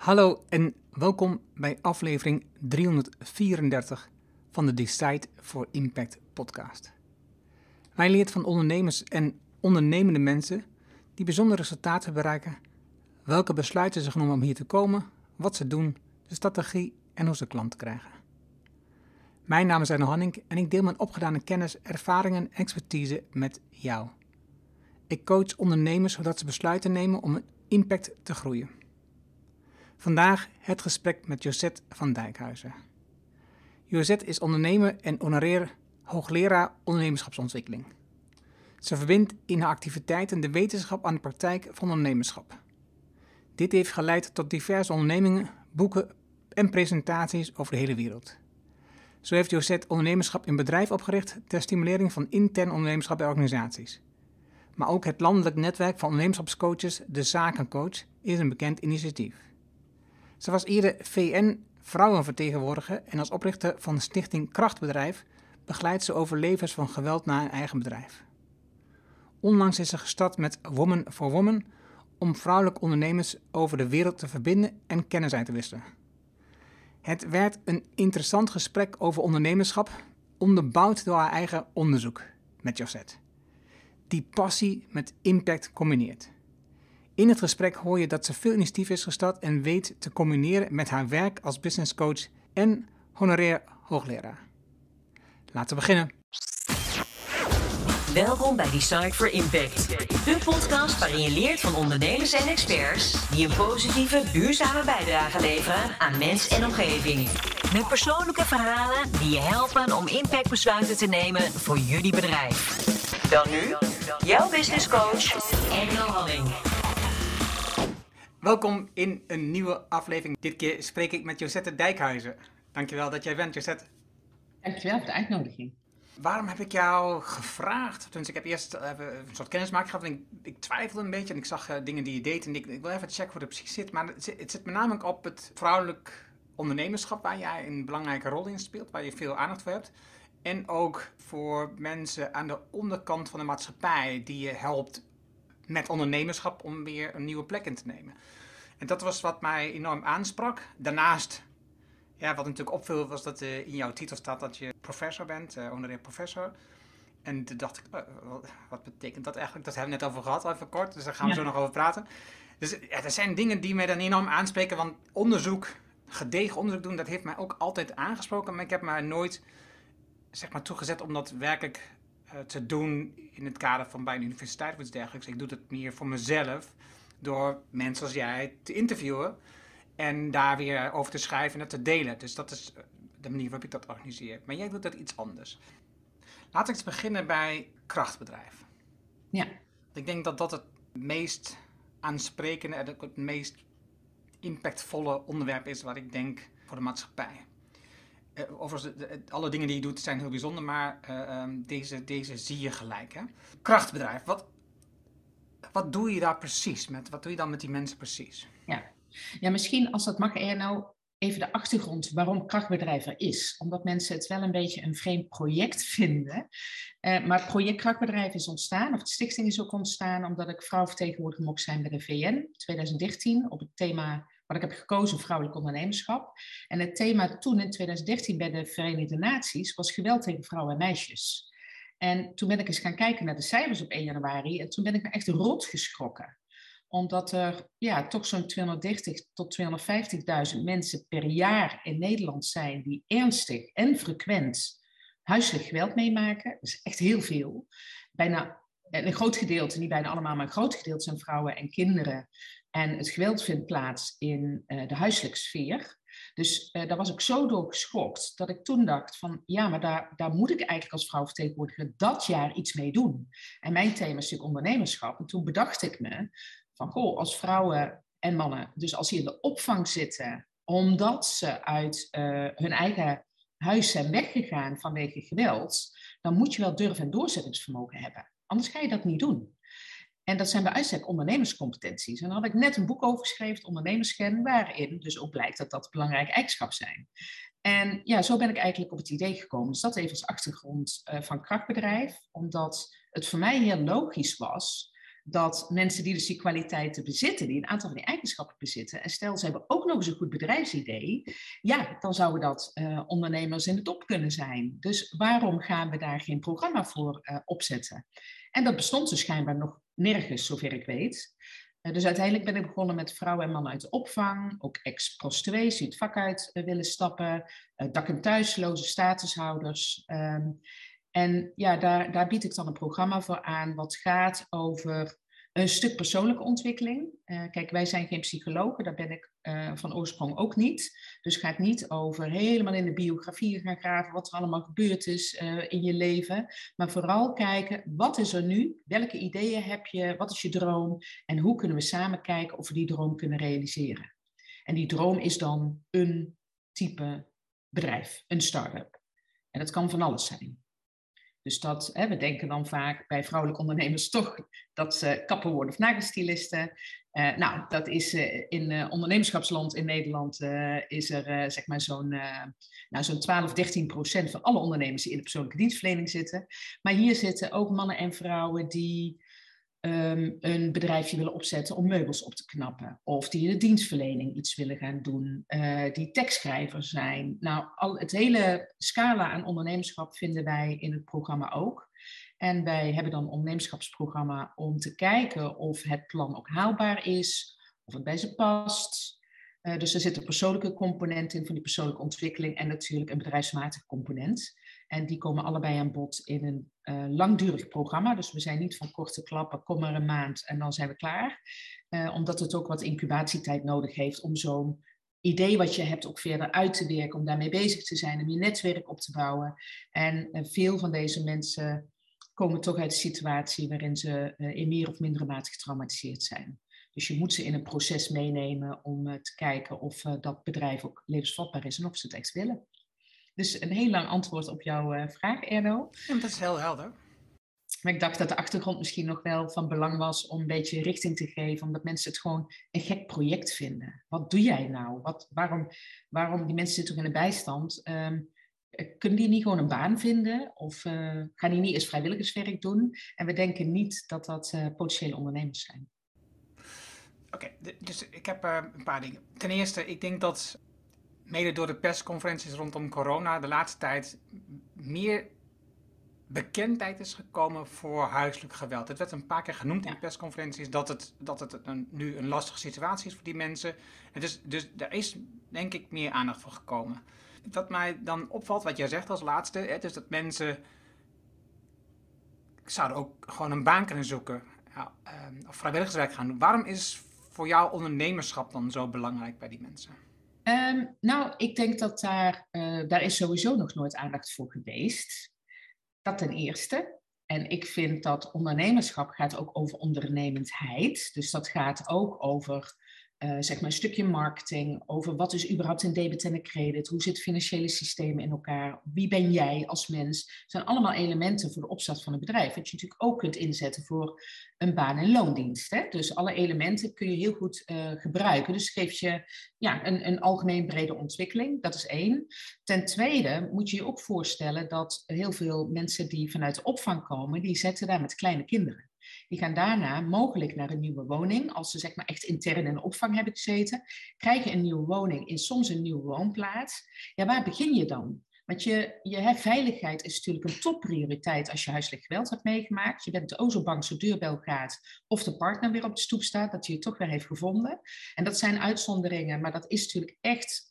Hallo en welkom bij aflevering 334 van de Decide for Impact podcast. Wij leert van ondernemers en ondernemende mensen die bijzondere resultaten bereiken, welke besluiten ze genomen om hier te komen, wat ze doen, de strategie en hoe ze klanten krijgen. Mijn naam is Arno Hanning en ik deel mijn opgedane kennis, ervaringen en expertise met jou. Ik coach ondernemers zodat ze besluiten nemen om een impact te groeien. Vandaag het gesprek met Josette van Dijkhuizen. Josette is ondernemer en honoreer hoogleraar ondernemerschapsontwikkeling. Ze verbindt in haar activiteiten de wetenschap aan de praktijk van ondernemerschap. Dit heeft geleid tot diverse ondernemingen, boeken en presentaties over de hele wereld. Zo heeft Josette ondernemerschap in bedrijf opgericht ter stimulering van intern ondernemerschap bij organisaties. Maar ook het landelijk netwerk van ondernemerschapscoaches, de Zakencoach, is een bekend initiatief. Ze was eerder VN-vrouwenvertegenwoordiger en als oprichter van de stichting Krachtbedrijf begeleidt ze overlevers van geweld naar een eigen bedrijf. Onlangs is ze gestart met Woman for Woman om vrouwelijke ondernemers over de wereld te verbinden en kennis uit te wisselen. Het werd een interessant gesprek over ondernemerschap, onderbouwd door haar eigen onderzoek met Josette, die passie met impact combineert. In het gesprek hoor je dat ze veel initiatief is gestart en weet te combineren met haar werk als business coach en honoreer hoogleraar. Laten we beginnen. Welkom bij Decide for Impact, de podcast waarin je leert van ondernemers en experts die een positieve, duurzame bijdrage leveren aan mens en omgeving. Met persoonlijke verhalen die je helpen om impactbesluiten te nemen voor jullie bedrijf. Dan nu, jouw business coach, Engel Halling. Welkom in een nieuwe aflevering. Dit keer spreek ik met Josette Dijkhuizen. Dankjewel dat jij bent, Josette. Dankjewel voor de uitnodiging. Waarom heb ik jou gevraagd? Dus ik heb eerst even een soort kennismaking gehad en ik, ik twijfelde een beetje en ik zag uh, dingen die je deed en ik, ik wil even checken hoe het precies zit. Maar het, het zit me namelijk op het vrouwelijk ondernemerschap waar jij een belangrijke rol in speelt, waar je veel aandacht voor hebt. En ook voor mensen aan de onderkant van de maatschappij die je helpt met ondernemerschap om weer een nieuwe plek in te nemen. En dat was wat mij enorm aansprak. Daarnaast, ja, wat natuurlijk opviel, was dat uh, in jouw titel staat dat je professor bent, uh, honorair professor. En toen dacht ik, uh, wat betekent dat eigenlijk? Dat hebben we net over gehad, even kort, dus daar gaan we ja. zo nog over praten. Dus ja, er zijn dingen die mij dan enorm aanspreken, want onderzoek, gedegen onderzoek doen, dat heeft mij ook altijd aangesproken. Maar ik heb mij nooit, zeg maar, toegezet om dat werkelijk te doen in het kader van bij een universiteit of iets dergelijks. Ik doe het meer voor mezelf door mensen als jij te interviewen en daar weer over te schrijven en te delen. Dus dat is de manier waarop ik dat organiseer. Maar jij doet dat iets anders. Laten we eens beginnen bij krachtbedrijf. Ja. Ik denk dat dat het meest aansprekende en het meest impactvolle onderwerp is wat ik denk voor de maatschappij. Uh, overigens, alle dingen die je doet zijn heel bijzonder, maar uh, um, deze, deze zie je gelijk. Hè? Krachtbedrijf, wat, wat doe je daar precies met? Wat doe je dan met die mensen precies? Ja, ja misschien als dat mag, nou even de achtergrond waarom krachtbedrijf er is. Omdat mensen het wel een beetje een vreemd project vinden. Uh, maar het project krachtbedrijf is ontstaan, of de stichting is ook ontstaan, omdat ik vrouwvertegenwoordiger mocht zijn bij de VN 2013 op het thema wat ik heb gekozen, vrouwelijk ondernemerschap. En het thema toen in 2013 bij de Verenigde Naties was geweld tegen vrouwen en meisjes. En toen ben ik eens gaan kijken naar de cijfers op 1 januari en toen ben ik me echt rot geschrokken. Omdat er ja, toch zo'n 230 tot 250.000 mensen per jaar in Nederland zijn die ernstig en frequent huiselijk geweld meemaken. Dat is echt heel veel. Bijna een groot gedeelte, niet bijna allemaal, maar een groot gedeelte zijn vrouwen en kinderen en het geweld vindt plaats in uh, de huiselijke sfeer. Dus uh, daar was ik zo door geschokt dat ik toen dacht van ja, maar daar, daar moet ik eigenlijk als vrouwvertegenwoordiger dat jaar iets mee doen. En mijn thema is natuurlijk ondernemerschap. En toen bedacht ik me van goh, als vrouwen en mannen, dus als die in de opvang zitten, omdat ze uit uh, hun eigen huis zijn weggegaan vanwege geweld, dan moet je wel durf- en doorzettingsvermogen hebben. Anders ga je dat niet doen. En dat zijn bij uitstek ondernemerscompetenties. En daar had ik net een boek over geschreven, Ondernemersscan, waarin dus ook blijkt dat dat belangrijke eigenschappen zijn. En ja, zo ben ik eigenlijk op het idee gekomen. Dus dat even als achtergrond uh, van krachtbedrijf, omdat het voor mij heel logisch was dat mensen die dus die kwaliteiten bezitten, die een aantal van die eigenschappen bezitten, en stel ze hebben ook nog eens een goed bedrijfsidee, ja, dan zouden dat uh, ondernemers in de top kunnen zijn. Dus waarom gaan we daar geen programma voor uh, opzetten? En dat bestond dus schijnbaar nog nergens, zover ik weet. Uh, dus uiteindelijk ben ik begonnen met vrouwen en mannen uit de opvang, ook ex-prostituees die het vak uit willen stappen, dak- en thuisloze statushouders. Um, en ja, daar, daar bied ik dan een programma voor aan wat gaat over een stuk persoonlijke ontwikkeling. Kijk, wij zijn geen psychologen, daar ben ik uh, van oorsprong ook niet. Dus het gaat niet over helemaal in de biografie gaan graven wat er allemaal gebeurd is uh, in je leven. Maar vooral kijken, wat is er nu? Welke ideeën heb je? Wat is je droom? En hoe kunnen we samen kijken of we die droom kunnen realiseren? En die droom is dan een type bedrijf, een start-up. En dat kan van alles zijn. Dus dat, hè, we denken dan vaak bij vrouwelijke ondernemers toch dat ze kapper worden of nagelstylisten. Uh, nou, dat is uh, in uh, ondernemerschapsland in Nederland is er zeg maar zo'n nou, zo'n 12, 13 procent van alle ondernemers die in de persoonlijke dienstverlening zitten. Maar hier zitten ook mannen en vrouwen die um, een bedrijfje willen opzetten om meubels op te knappen. Of die in de dienstverlening iets willen gaan doen. Uh, die tekstschrijver zijn. Nou, al, het hele scala aan ondernemerschap vinden wij in het programma ook. En wij hebben dan een ondernemerschapsprogramma om te kijken of het plan ook haalbaar is. Of het bij ze past. Uh, dus er zit een persoonlijke component in van die persoonlijke ontwikkeling en natuurlijk een bedrijfsmatige component. En die komen allebei aan bod in een uh, langdurig programma. Dus we zijn niet van korte klappen, kom maar een maand en dan zijn we klaar. Uh, omdat het ook wat incubatietijd nodig heeft om zo'n idee wat je hebt ook verder uit te werken, om daarmee bezig te zijn, om je netwerk op te bouwen. En uh, veel van deze mensen komen toch uit een situatie waarin ze in meer of mindere mate getraumatiseerd zijn. Dus je moet ze in een proces meenemen om te kijken of dat bedrijf ook levensvatbaar is en of ze het echt willen. Dus een heel lang antwoord op jouw uh, vraag, Erno. Ja, dat is heel helder. Maar ik dacht dat de achtergrond misschien nog wel van belang was om een beetje richting te geven, omdat mensen het gewoon een gek project vinden. Wat doe jij nou? Wat, waarom, waarom die mensen zitten toch in de bijstand? Um, kunnen die niet gewoon een baan vinden? Of uh, gaan die niet eens vrijwilligerswerk doen? En we denken niet dat dat uh, potentiële ondernemers zijn. Oké, okay, dus ik heb uh, een paar dingen. Ten eerste, ik denk dat mede door de persconferenties rondom corona de laatste tijd meer bekendheid is gekomen voor huiselijk geweld. Het werd een paar keer genoemd in de persconferenties dat het, dat het een, nu een lastige situatie is voor die mensen. Is, dus er is denk ik meer aandacht voor gekomen. Wat mij dan opvalt, wat jij zegt als laatste, het is dat mensen zouden ook gewoon een baan kunnen zoeken ja, of vrijwilligerswerk gaan doen. Waarom is voor jou ondernemerschap dan zo belangrijk bij die mensen? Um, nou, ik denk dat daar, uh, daar is sowieso nog nooit aandacht voor geweest. Dat ten eerste. En ik vind dat ondernemerschap gaat ook over ondernemendheid. Dus dat gaat ook over uh, zeg maar een stukje marketing, over wat is überhaupt een debit en een credit, hoe zitten financiële systemen in elkaar, wie ben jij als mens. Zijn allemaal elementen voor de opstart van een bedrijf, wat je natuurlijk ook kunt inzetten voor een baan- en loondienst. Hè? Dus alle elementen kun je heel goed uh, gebruiken. Dus geeft je ja, een, een algemeen brede ontwikkeling, dat is één. Ten tweede moet je je ook voorstellen dat heel veel mensen die vanuit de opvang komen, die zetten daar met kleine kinderen. Die gaan daarna mogelijk naar een nieuwe woning. Als ze zeg maar echt intern in de opvang hebben gezeten, krijgen een nieuwe woning in soms een nieuwe woonplaats. Ja, waar begin je dan? Want je, je veiligheid is natuurlijk een topprioriteit als je huiselijk geweld hebt meegemaakt. Je bent o zo bang de deurbel gaat of de partner weer op de stoep staat, dat hij je toch weer heeft gevonden. En dat zijn uitzonderingen, maar dat is natuurlijk echt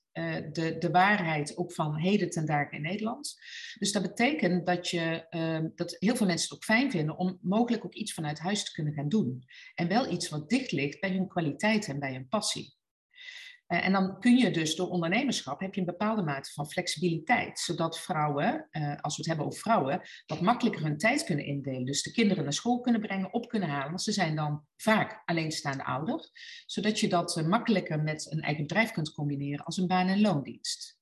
de, de waarheid ook van heden ten dagen in Nederland. Dus dat betekent dat, je, uh, dat heel veel mensen het ook fijn vinden om mogelijk ook iets vanuit huis te kunnen gaan doen. En wel iets wat dicht ligt bij hun kwaliteit en bij hun passie. Uh, en dan kun je dus door ondernemerschap heb je een bepaalde mate van flexibiliteit, zodat vrouwen, uh, als we het hebben over vrouwen, wat makkelijker hun tijd kunnen indelen. Dus de kinderen naar school kunnen brengen, op kunnen halen, want ze zijn dan vaak alleenstaande ouder, zodat je dat uh, makkelijker met een eigen bedrijf kunt combineren als een baan- en loondienst.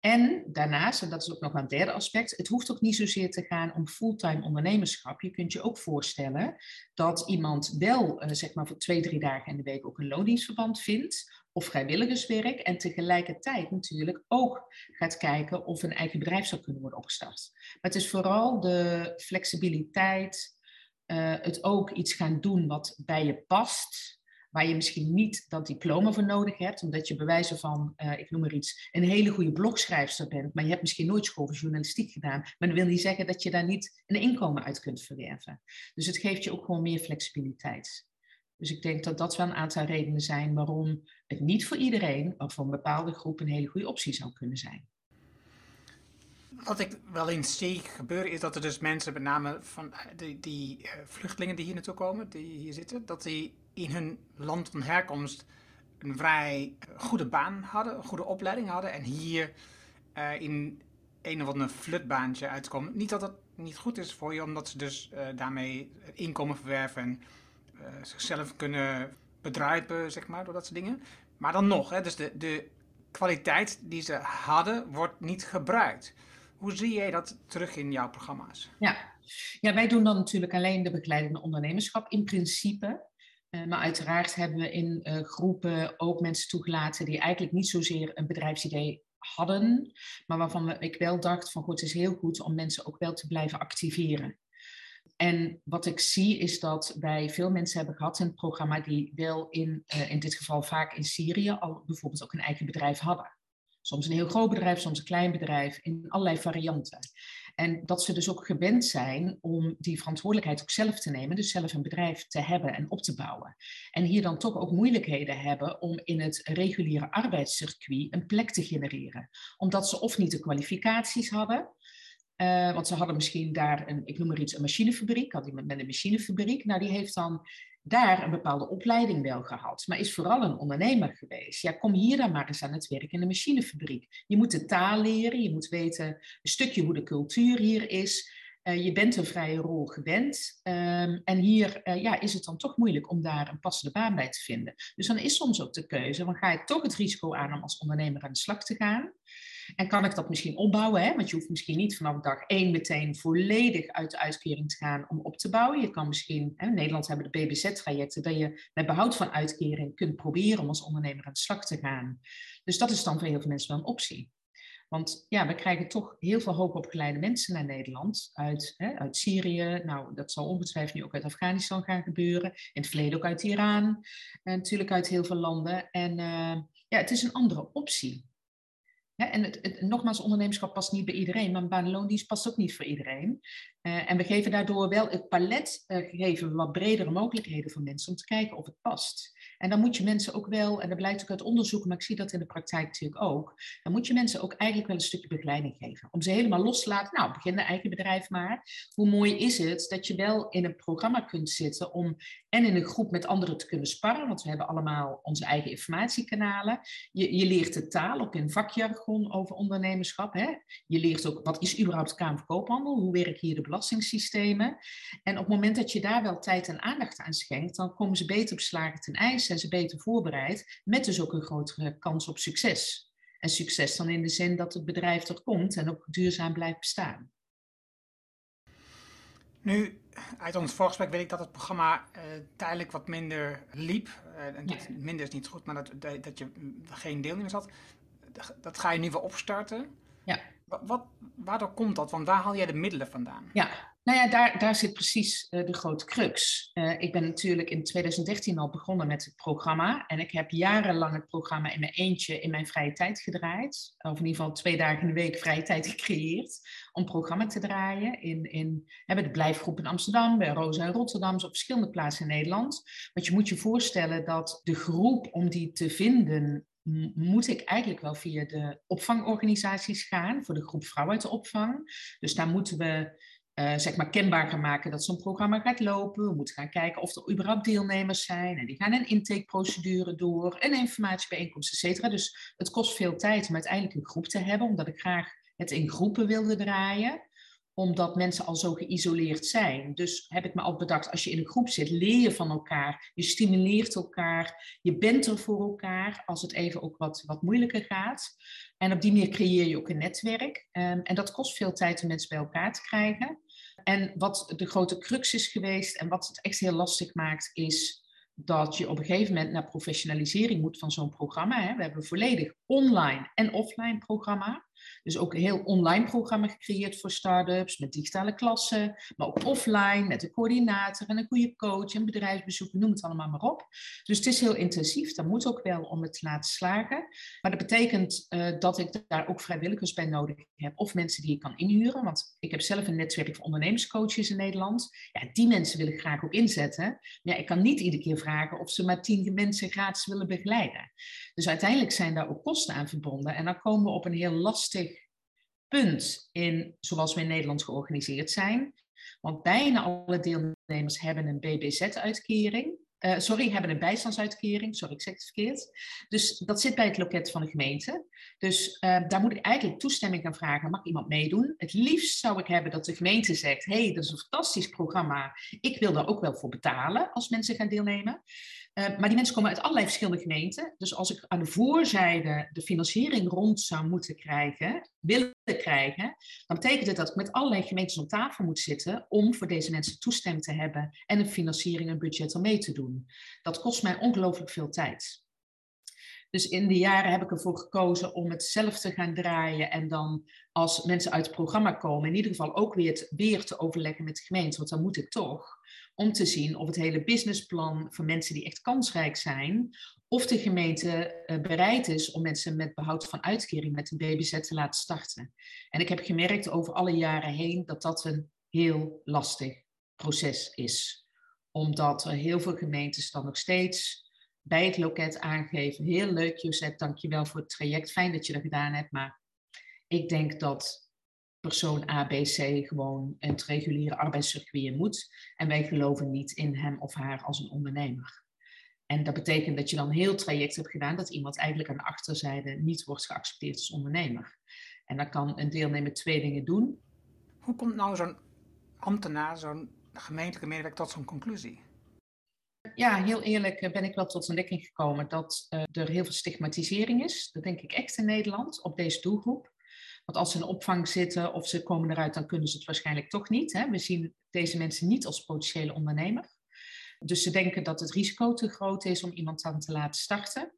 En daarnaast, en dat is ook nog een derde aspect, het hoeft ook niet zozeer te gaan om fulltime ondernemerschap. Je kunt je ook voorstellen dat iemand wel, zeg maar voor twee, drie dagen in de week ook een loondienstverband vindt, of vrijwilligerswerk en tegelijkertijd natuurlijk ook gaat kijken of een eigen bedrijf zou kunnen worden opgestart. Maar het is vooral de flexibiliteit uh, het ook iets gaan doen wat bij je past. Waar je misschien niet dat diploma voor nodig hebt, omdat je bewijzen van, uh, ik noem maar iets, een hele goede blogschrijfster bent, maar je hebt misschien nooit school voor journalistiek gedaan. Maar dat wil niet zeggen dat je daar niet een inkomen uit kunt verwerven. Dus het geeft je ook gewoon meer flexibiliteit. Dus ik denk dat dat wel een aantal redenen zijn waarom niet voor iedereen, maar voor een bepaalde groep een hele goede optie zou kunnen zijn. Wat ik wel eens zie gebeuren is dat er dus mensen, met name van die, die uh, vluchtelingen die hier naartoe komen, die hier zitten, dat die in hun land van herkomst een vrij goede baan hadden, een goede opleiding hadden en hier in een of ander flutbaantje uitkomen. Niet dat dat niet goed is voor je, omdat ze dus uh, daarmee inkomen verwerven en zichzelf kunnen bedrijven, zeg maar, door dat soort dingen. Maar dan nog, hè, dus de, de kwaliteit die ze hadden, wordt niet gebruikt. Hoe zie jij dat terug in jouw programma's? Ja. ja, wij doen dan natuurlijk alleen de begeleidende ondernemerschap in principe. Uh, maar uiteraard hebben we in uh, groepen ook mensen toegelaten die eigenlijk niet zozeer een bedrijfsidee hadden, maar waarvan ik wel dacht van goed, het is heel goed om mensen ook wel te blijven activeren. En wat ik zie is dat wij veel mensen hebben gehad in het programma die wel in, uh, in dit geval vaak in Syrië al bijvoorbeeld ook een eigen bedrijf hadden. Soms een heel groot bedrijf, soms een klein bedrijf, in allerlei varianten. En dat ze dus ook gewend zijn om die verantwoordelijkheid ook zelf te nemen, dus zelf een bedrijf te hebben en op te bouwen. En hier dan toch ook moeilijkheden hebben om in het reguliere arbeidscircuit een plek te genereren. Omdat ze of niet de kwalificaties hadden, uh, want ze hadden misschien daar een, ik noem maar iets, een machinefabriek, had iemand met een machinefabriek. Nou, die heeft dan daar een bepaalde opleiding wel gehad, maar is vooral een ondernemer geweest. Ja, kom hier dan maar eens aan het werk in de machinefabriek. Je moet de taal leren, je moet weten een stukje hoe de cultuur hier is. Uh, je bent een vrije rol gewend. Um, en hier uh, ja, is het dan toch moeilijk om daar een passende baan bij te vinden. Dus dan is soms ook de keuze, dan ga je toch het risico aan om als ondernemer aan de slag te gaan. En kan ik dat misschien opbouwen? Hè? Want je hoeft misschien niet vanaf dag één meteen volledig uit de uitkering te gaan om op te bouwen. Je kan misschien, hè, in Nederland hebben de BBZ-trajecten, dat je met behoud van uitkering kunt proberen om als ondernemer aan de slag te gaan. Dus dat is dan voor heel veel mensen wel een optie. Want ja, we krijgen toch heel veel hoogopgeleide mensen naar Nederland. Uit, hè, uit Syrië, nou dat zal ongetwijfeld nu ook uit Afghanistan gaan gebeuren. In het verleden ook uit Iran. En natuurlijk uit heel veel landen. En uh, ja, het is een andere optie en het, nogmaals, ondernemerschap past niet bij iedereen, maar een baanloondienst past ook niet voor iedereen. Uh, en we geven daardoor wel het palet, uh, geven wat bredere mogelijkheden voor mensen om te kijken of het past. En dan moet je mensen ook wel, en dat blijkt ook uit onderzoek, maar ik zie dat in de praktijk natuurlijk ook, dan moet je mensen ook eigenlijk wel een stukje begeleiding geven. Om ze helemaal los te laten, nou, begin een eigen bedrijf maar. Hoe mooi is het dat je wel in een programma kunt zitten om en in een groep met anderen te kunnen sparren, want we hebben allemaal onze eigen informatiekanalen. Je, je leert de taal, ook in vakjargon over ondernemerschap. Hè? Je leert ook, wat is überhaupt Kamer van Koophandel? Hoe werken hier de belastingssystemen? En op het moment dat je daar wel tijd en aandacht aan schenkt, dan komen ze beter beslagen ten ijs, zijn ze beter voorbereid, met dus ook een grotere kans op succes. En succes dan in de zin dat het bedrijf er komt en ook duurzaam blijft bestaan. Nu, uit ons voorgesprek weet ik dat het programma uh, tijdelijk wat minder liep. Uh, en ja. Minder is niet goed, maar dat, dat je geen deelnemers had. Dat ga je nu weer opstarten. Ja. Wat, waardoor komt dat? Want waar haal jij de middelen vandaan? Ja, nou ja, daar, daar zit precies uh, de grote crux. Uh, ik ben natuurlijk in 2013 al begonnen met het programma. En ik heb jarenlang het programma in mijn eentje in mijn vrije tijd gedraaid. Of in ieder geval twee dagen in de week vrije tijd gecreëerd. Om programma te draaien. In, in, hebben de blijfgroep in Amsterdam, bij Rosa in Rotterdam, op verschillende plaatsen in Nederland. Want je moet je voorstellen dat de groep om die te vinden moet ik eigenlijk wel via de opvangorganisaties gaan voor de groep vrouwen uit de opvang. Dus daar moeten we uh, zeg maar kenbaar gaan maken dat zo'n programma gaat lopen. We moeten gaan kijken of er überhaupt deelnemers zijn. En die gaan een intakeprocedure door, een informatiebijeenkomst, et cetera. Dus het kost veel tijd om uiteindelijk een groep te hebben, omdat ik graag het in groepen wilde draaien omdat mensen al zo geïsoleerd zijn. Dus heb ik me al bedacht, als je in een groep zit, leer je van elkaar. Je stimuleert elkaar. Je bent er voor elkaar als het even ook wat, wat moeilijker gaat. En op die manier creëer je ook een netwerk. Um, en dat kost veel tijd om mensen bij elkaar te krijgen. En wat de grote crux is geweest en wat het echt heel lastig maakt, is dat je op een gegeven moment naar professionalisering moet van zo'n programma. Hè. We hebben een volledig online en offline programma. Dus ook een heel online programma gecreëerd voor start-ups, met digitale klassen, maar ook offline, met een coördinator en een goede coach en bedrijfsbezoeken, noem het allemaal maar op. Dus het is heel intensief, dat moet ook wel om het te laten slagen. Maar dat betekent uh, dat ik daar ook vrijwilligers bij nodig heb, of mensen die ik kan inhuren, want ik heb zelf een netwerk van ondernemerscoaches in Nederland. Ja, die mensen wil ik graag ook inzetten. Maar ik kan niet iedere keer vragen of ze maar tien mensen gratis willen begeleiden. Dus uiteindelijk zijn daar ook kosten aan verbonden. En dan komen we op een heel lastig punt in zoals we in Nederland georganiseerd zijn. Want bijna alle deelnemers hebben een BBZ-uitkering. Uh, sorry, hebben een bijstandsuitkering. Sorry, ik zeg het verkeerd. Dus dat zit bij het loket van de gemeente. Dus uh, daar moet ik eigenlijk toestemming aan vragen. Mag iemand meedoen? Het liefst zou ik hebben dat de gemeente zegt: hey, dat is een fantastisch programma. Ik wil daar ook wel voor betalen als mensen gaan deelnemen. Uh, maar die mensen komen uit allerlei verschillende gemeenten. Dus als ik aan de voorzijde de financiering rond zou moeten krijgen, willen krijgen, dan betekent het dat ik met allerlei gemeentes op tafel moet zitten om voor deze mensen toestemming te hebben en een financiering en budget om mee te doen. Dat kost mij ongelooflijk veel tijd. Dus in de jaren heb ik ervoor gekozen om het zelf te gaan draaien en dan als mensen uit het programma komen, in ieder geval ook weer, weer te overleggen met de gemeente, want dan moet ik toch, om te zien of het hele businessplan voor mensen die echt kansrijk zijn, of de gemeente eh, bereid is om mensen met behoud van uitkering met een BBZ te laten starten. En ik heb gemerkt over alle jaren heen dat dat een heel lastig proces is. Omdat er heel veel gemeentes dan nog steeds bij het loket aangeven. Heel leuk, Josette, dankjewel voor het traject. Fijn dat je dat gedaan hebt, maar ik denk dat persoon ABC gewoon het reguliere arbeidscircuit moet. En wij geloven niet in hem of haar als een ondernemer. En dat betekent dat je dan een heel traject hebt gedaan dat iemand eigenlijk aan de achterzijde niet wordt geaccepteerd als ondernemer. En dan kan een deelnemer twee dingen doen. Hoe komt nou zo'n ambtenaar, zo'n gemeentelijke medewerker tot zo'n conclusie? Ja, heel eerlijk eh, ben ik wel tot ontdekking gekomen dat uh, er heel veel stigmatisering is. Dat denk ik echt in Nederland op deze doelgroep. Want als ze in opvang zitten of ze komen eruit, dan kunnen ze het waarschijnlijk toch niet. Hè? We zien deze mensen niet als potentiële ondernemer. Dus ze denken dat het risico te groot is om iemand dan te laten starten.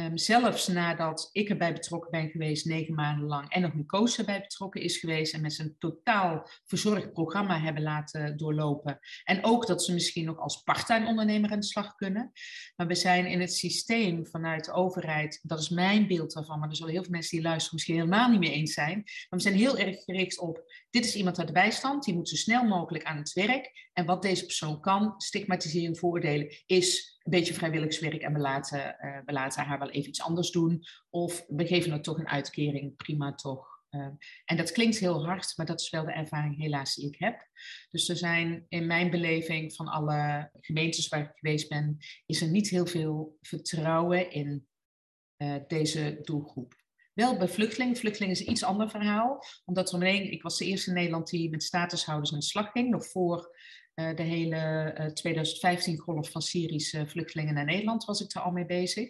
Um, zelfs nadat ik erbij betrokken ben geweest, negen maanden lang, en nog een coach erbij betrokken is geweest en met zijn totaal verzorgd programma hebben laten doorlopen. En ook dat ze misschien nog als parttime ondernemer aan de slag kunnen. Maar we zijn in het systeem vanuit de overheid, dat is mijn beeld daarvan, maar er zullen heel veel mensen die luisteren misschien helemaal niet mee eens zijn. Maar we zijn heel erg gericht op, dit is iemand uit de bijstand, die moet zo snel mogelijk aan het werk. En wat deze persoon kan, stigmatiseren, voordelen, is een beetje vrijwilligerswerk en we laten, uh, we laten haar wel even iets anders doen. Of we geven haar toch een uitkering, prima toch. Uh, en dat klinkt heel hard, maar dat is wel de ervaring helaas die ik heb. Dus er zijn in mijn beleving van alle gemeentes waar ik geweest ben, is er niet heel veel vertrouwen in uh, deze doelgroep. Wel bij vluchtelingen. Vluchtelingen is iets ander verhaal. Omdat er ik was de eerste in Nederland die met statushouders aan de slag ging. Nog voor de hele uh, 2015-golf van Syrische vluchtelingen naar Nederland was ik er al mee bezig.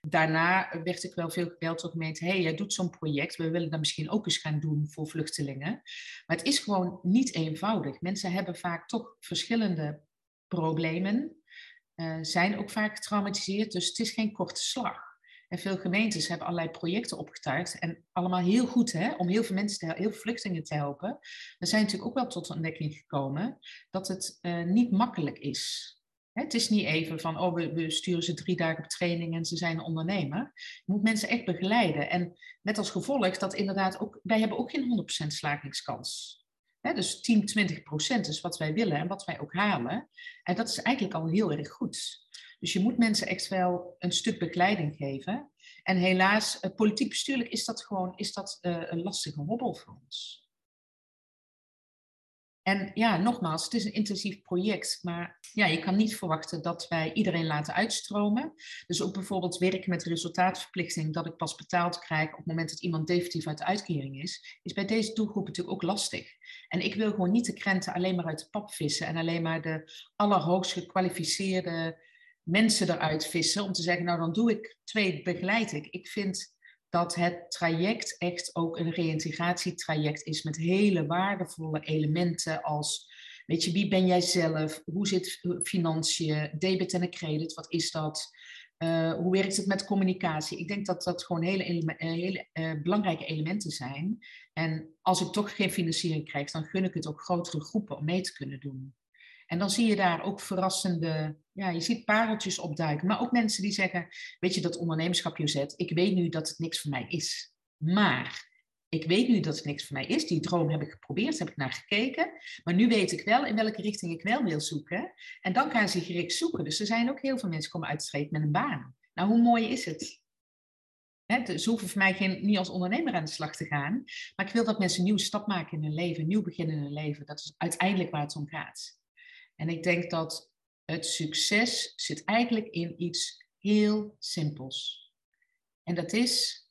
Daarna werd ik wel veel gebeld door de gemeente. hey, jij doet zo'n project. We willen dat misschien ook eens gaan doen voor vluchtelingen. Maar het is gewoon niet eenvoudig. Mensen hebben vaak toch verschillende problemen. Zijn ook vaak getraumatiseerd. Dus het is geen korte slag. En veel gemeentes hebben allerlei projecten opgetuigd. En allemaal heel goed hè, om heel veel mensen, te heel veel vluchtelingen te helpen. We zijn natuurlijk ook wel tot de ontdekking gekomen dat het uh, niet makkelijk is. Het is niet even van, oh, we, sturen ze drie dagen op training en ze zijn een ondernemer. Je moet mensen echt begeleiden. En met als gevolg dat inderdaad ook, wij hebben ook geen 100% slagingskans. Hè, dus 10, 20% is wat wij willen en wat wij ook halen. En dat is eigenlijk al heel erg goed. Dus je moet mensen echt wel een stuk begeleiding geven. En helaas, eh, politiek bestuurlijk is dat gewoon is dat, uh, een lastige hobbel voor ons. En ja, nogmaals, het is een intensief project, maar ja, je kan niet verwachten dat wij iedereen laten uitstromen. Dus ook bijvoorbeeld werken met resultaatverplichting, dat ik pas betaald krijg op het moment dat iemand definitief uit de uitkering is, is bij deze doelgroep natuurlijk ook lastig. En ik wil gewoon niet de krenten alleen maar uit de pap vissen en alleen maar de allerhoogst gekwalificeerde mensen eruit vissen om te zeggen, nou dan doe ik twee, begeleid ik. Ik vind dat het traject echt ook een reïntegratietraject is met hele waardevolle elementen als, weet je, wie ben jij zelf? Hoe zit financiën? Debit en credit, wat is dat? Uh, hoe werkt het met communicatie? Ik denk dat dat gewoon hele, ele hele uh, belangrijke elementen zijn. En als ik toch geen financiering krijg, dan gun ik het ook grotere groepen om mee te kunnen doen. En dan zie je daar ook verrassende, ja, je ziet pareltjes opduiken. Maar ook mensen die zeggen, weet je, dat ondernemerschap, Jozet, ik weet nu dat het niks voor mij is. Maar ik weet nu dat het niks voor mij is. Die droom heb ik geprobeerd, heb ik naar gekeken. Maar nu weet ik wel in welke richting ik wel wil zoeken. En dan gaan ze gericht zoeken. Dus er zijn ook heel veel mensen komen uit de streek met een baan. Nou, hoe mooi is het? He, hoeven voor mij geen, niet als ondernemer aan de slag te gaan. Maar ik wil dat mensen een nieuwe stap maken in hun leven, een nieuw begin in hun leven. Dat is uiteindelijk waar het om gaat. En ik denk dat het succes zit eigenlijk in iets heel simpels. En dat is,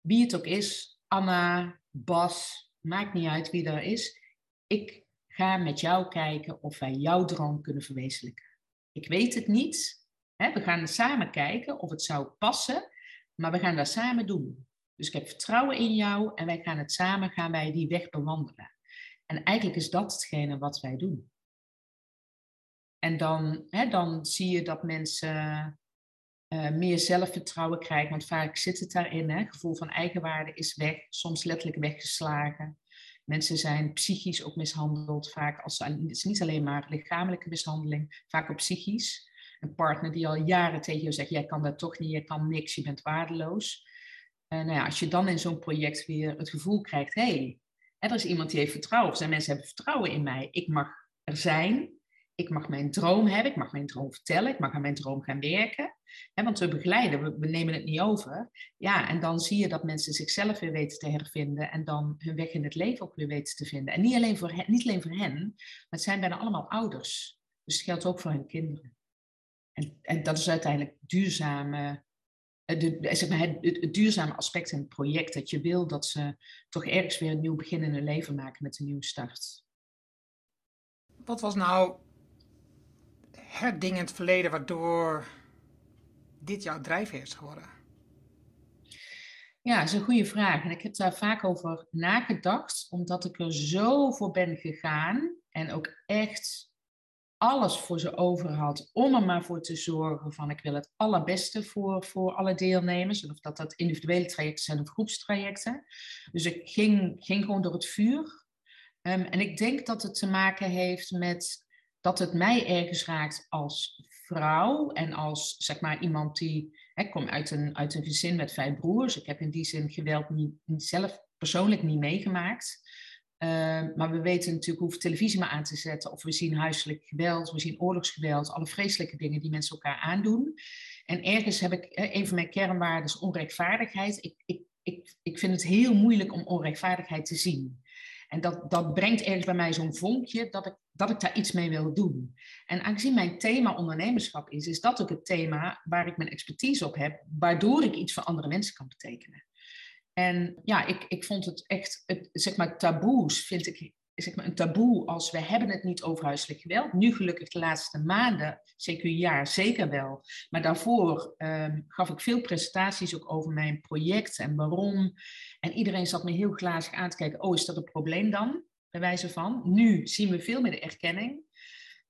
wie het ook is, Anna, Bas, maakt niet uit wie er is. Ik ga met jou kijken of wij jouw droom kunnen verwezenlijken. Ik weet het niet. We gaan samen kijken of het zou passen, maar we gaan dat samen doen. Dus ik heb vertrouwen in jou en wij gaan het samen, gaan wij die weg bewandelen. En eigenlijk is dat hetgene wat wij doen. En dan, hè, dan zie je dat mensen uh, meer zelfvertrouwen krijgen. Want vaak zit het daarin. Hè? Gevoel van eigenwaarde is weg, soms letterlijk weggeslagen. Mensen zijn psychisch ook mishandeld. Vaak als, het is niet alleen maar lichamelijke mishandeling, vaak ook psychisch. Een partner die al jaren tegen je zegt: Jij kan dat toch niet, je kan niks, je bent waardeloos. Uh, nou ja, als je dan in zo'n project weer het gevoel krijgt: hé, hey, er is iemand die heeft vertrouwen. Of zijn mensen hebben vertrouwen in mij. Ik mag er zijn ik mag mijn droom hebben, ik mag mijn droom vertellen, ik mag aan mijn droom gaan werken. want we begeleiden, we, nemen het niet over. Ja, en dan zie je dat mensen zichzelf weer weten te hervinden en dan hun weg in het leven ook weer weten te vinden. En niet alleen voor hen, niet alleen voor hen maar het zijn bijna allemaal ouders. Dus het geldt ook voor hun kinderen. En, en dat is uiteindelijk duurzame, eh, de, zeg maar het, het, duurzame aspect in het project. Dat je wil dat ze toch ergens weer een nieuw begin in hun leven maken met een nieuwe start. Wat was nou het ding in het verleden waardoor dit jouw drijfveer is geworden? Ja, dat is een goede vraag. En ik heb daar vaak over nagedacht, omdat ik er zo voor ben gegaan en ook echt alles voor ze over had om er maar voor te zorgen van ik wil het allerbeste voor, voor alle deelnemers. Of dat dat individuele trajecten zijn of groepstrajecten. Dus ik ging, ging gewoon door het vuur. Um, en ik denk dat het te maken heeft met dat het mij ergens raakt als vrouw en als zeg maar iemand die. Ik kom uit een, uit een gezin met vijf broers. Ik heb in die zin geweld niet, zelf persoonlijk niet meegemaakt. Ehm, maar we weten natuurlijk hoeveel televisie maar aan te zetten. Of we zien huiselijk geweld, we zien oorlogsgeweld, alle vreselijke dingen die mensen elkaar aandoen. En ergens heb ik, een van mijn kernwaarden is onrechtvaardigheid. Ik, ik, ik, ik vind het heel moeilijk om onrechtvaardigheid te zien. En dat, dat brengt ergens bij mij zo'n vonkje dat ik, dat ik daar iets mee wil doen. En aangezien mijn thema ondernemerschap is, is dat ook het thema waar ik mijn expertise op heb, waardoor ik iets voor andere mensen kan betekenen. En ja, ik, ik vond het echt, het, zeg maar, taboes vind ik een taboe als we hebben het niet over huiselijk geweld. Nu gelukkig de laatste maanden, zeker een jaar, zeker wel. Maar daarvoor um, gaf ik veel presentaties ook over mijn project en waarom. En iedereen zat me heel glazig aan te kijken, oh is dat een probleem dan? Bij wijze van. Nu zien we veel meer de erkenning.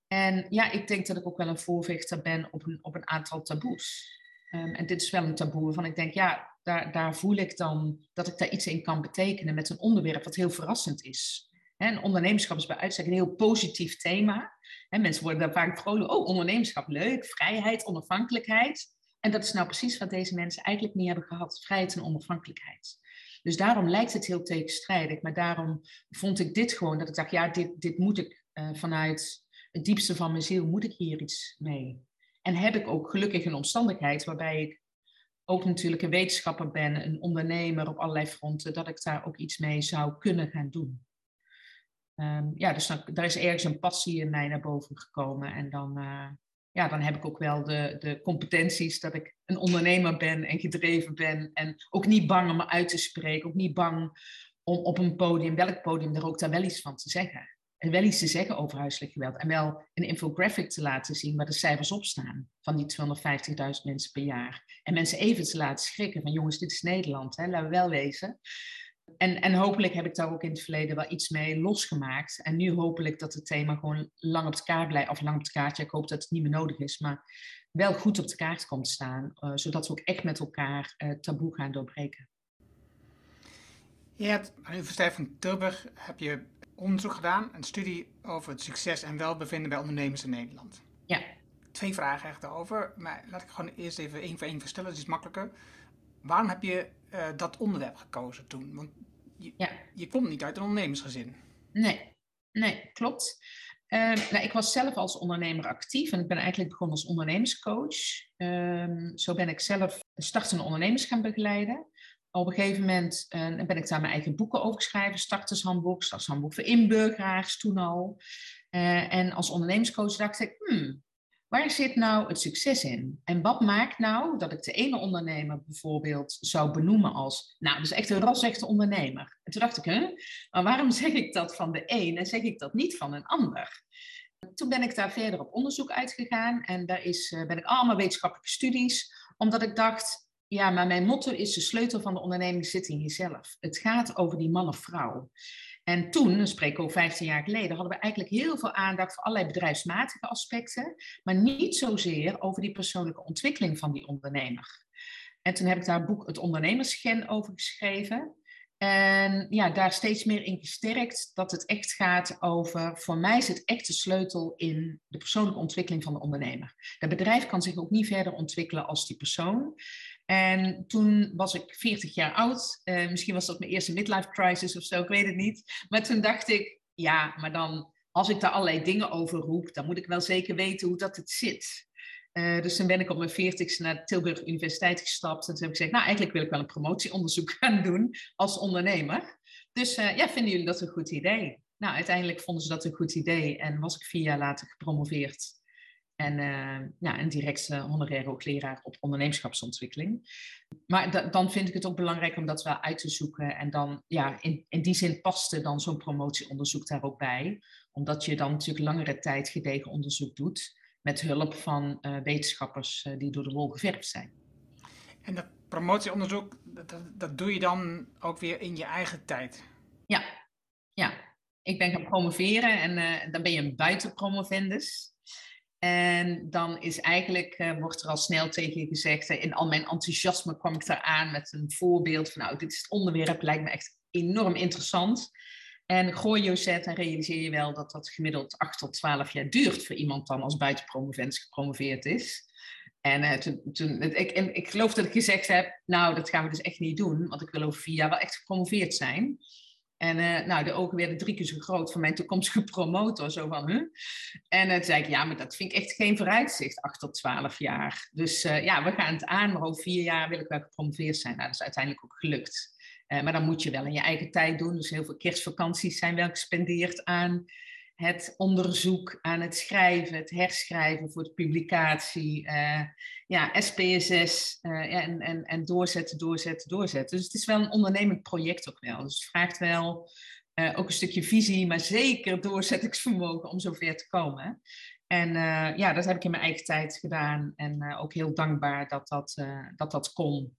En ja, ik denk dat ik ook wel een voorvechter ben op een, op een aantal taboes. Um, en dit is wel een taboe waarvan ik denk, ja, daar, daar voel ik dan dat ik daar iets in kan betekenen met een onderwerp wat heel verrassend is. En ondernemerschap is bij uitstek een heel positief thema. En mensen worden daar vaak vrolijk, oh, ondernemerschap leuk, vrijheid, onafhankelijkheid. En dat is nou precies wat deze mensen eigenlijk niet hebben gehad, vrijheid en onafhankelijkheid. Dus daarom lijkt het heel tegenstrijdig, maar daarom vond ik dit gewoon, dat ik dacht, ja, dit, dit moet ik uh, vanuit het diepste van mijn ziel, moet ik hier iets mee. En heb ik ook gelukkig een omstandigheid waarbij ik ook natuurlijk een wetenschapper ben, een ondernemer op allerlei fronten, dat ik daar ook iets mee zou kunnen gaan doen. Um, ja, dus dan, daar is ergens een passie in mij naar boven gekomen. En dan, uh, ja, dan heb ik ook wel de, de competenties dat ik een ondernemer ben en gedreven ben. En ook niet bang om me uit te spreken. Ook niet bang om op een podium, welk podium, er ook daar wel iets van te zeggen. En wel iets te zeggen over huiselijk geweld. En wel een infographic te laten zien waar de cijfers op staan. Van die 250.000 mensen per jaar. En mensen even te laten schrikken van jongens, dit is Nederland. Hè? Laten we wel wezen en, en hopelijk heb ik daar ook in het verleden wel iets mee losgemaakt. En nu hopelijk dat het thema gewoon lang op het kaart blijft, of lang op het kaartje. Ik hoop dat het niet meer nodig is, maar wel goed op de kaart komt staan, zodat we ook echt met elkaar taboe gaan doorbreken. Je hebt aan de Universiteit van Tilburg heb je onderzoek gedaan, een studie over het succes en welbevinden bij ondernemers in Nederland. Ja. Twee vragen echt over, maar laat ik gewoon eerst even één voor één verstellen, dat is makkelijker. Waarom heb je uh, dat onderwerp gekozen toen? Want je, ja. je komt niet uit een ondernemersgezin. Nee, nee, klopt. Uh, nou, ik was zelf als ondernemer actief en ik ben eigenlijk begonnen als ondernemerscoach. Uh, zo ben ik zelf startende ondernemers gaan begeleiden op een gegeven moment uh, ben ik daar mijn eigen boeken over geschreven. Startershandboek, startershandboek voor inburgeraars toen al. Uh, en als ondernemerscoach dacht ik, hmm, waar zit nou het succes in? En wat maakt nou dat ik de ene ondernemer bijvoorbeeld zou benoemen als, nou, is echt een rasechte ondernemer. En toen dacht ik, hè, maar waarom zeg ik dat van de een en zeg ik dat niet van een ander? Toen ben ik daar verder op onderzoek uitgegaan en daar is, uh, ben ik allemaal wetenschappelijke studies, omdat ik dacht, ja, maar mijn motto is de sleutel van de onderneming zit in jezelf. Het gaat over die man of vrouw. En toen, dan spreek ik over 15 jaar geleden, hadden we eigenlijk heel veel aandacht voor allerlei bedrijfsmatige aspecten, maar niet zozeer over die persoonlijke ontwikkeling van die ondernemer. En toen heb ik daar een boek Het Ondernemersgen over geschreven. En ja, daar steeds meer in gesterkt dat het echt gaat over, voor mij zit echt de sleutel in de persoonlijke ontwikkeling van de ondernemer. Het bedrijf kan zich ook niet verder ontwikkelen als die persoon. En toen was ik 40 jaar oud. Uh, misschien was dat mijn eerste midlife crisis of zo, ik weet het niet. Maar toen dacht ik, ja, maar dan, als ik daar allerlei dingen over roep, dan moet ik wel zeker weten hoe dat het zit. Uh, dus toen ben ik op mijn 40 naar Tilburg Universiteit gestapt. En toen heb ik gezegd, nou, eigenlijk wil ik wel een promotieonderzoek gaan doen als ondernemer. Dus uh, ja, vinden jullie dat een goed idee? Nou, uiteindelijk vonden ze dat een goed idee en was ik vier jaar later gepromoveerd en uh, ja, een direct uh, honoraire hoogleraar op ondernemerschapsontwikkeling. Maar dan vind ik het ook belangrijk om dat wel uit te zoeken. En dan, ja, in, in die zin paste dan zo'n promotieonderzoek daar ook bij. Omdat je dan natuurlijk langere tijd gedegen onderzoek doet. Met hulp van uh, wetenschappers die door de wol geverfd zijn. En dat promotieonderzoek, dat, dat doe je dan ook weer in je eigen tijd? Ja, ja. Ik ben gaan promoveren en dan ben je een buitenpromovendus. En dan is eigenlijk, uh, wordt er al snel tegen je gezegd, in al mijn enthousiasme kwam ik eraan met een voorbeeld van, nou, dit is het onderwerp, lijkt me echt enorm interessant. En gooi je zet en realiseer je wel dat dat gemiddeld 8 tot 12 jaar duurt voor iemand dan als buitenpromovens gepromoveerd is. En uh, toen, ik, ik geloof dat ik gezegd heb, nou, dat gaan we dus echt niet doen, want ik wil over vier jaar wel echt gepromoveerd zijn. En uh, nou, de ogen werden drie keer zo groot van mijn toekomstige promotor. Zo van? En uh, toen zei ik, ja, maar dat vind ik echt geen vooruitzicht, acht tot twaalf jaar. Dus uh, ja, we gaan het aan, maar over vier jaar wil ik wel gepromoveerd zijn. Nou, dat is uiteindelijk ook gelukt. maar dan moet je wel in je eigen tijd doen. Dus heel veel kerstvakanties zijn wel gespendeerd aan het onderzoek aan het schrijven, het herschrijven voor de publicatie, uh, ja, SPSS ja, en, en, en doorzetten, doorzetten, doorzetten. Dus het is wel een ondernemend project ook wel. Dus het vraagt wel uh, ook een stukje visie, maar zeker doorzettingsvermogen om zover te komen. En ja, dat heb ik in mijn eigen tijd gedaan en ook heel dankbaar dat dat, dat, dat kon.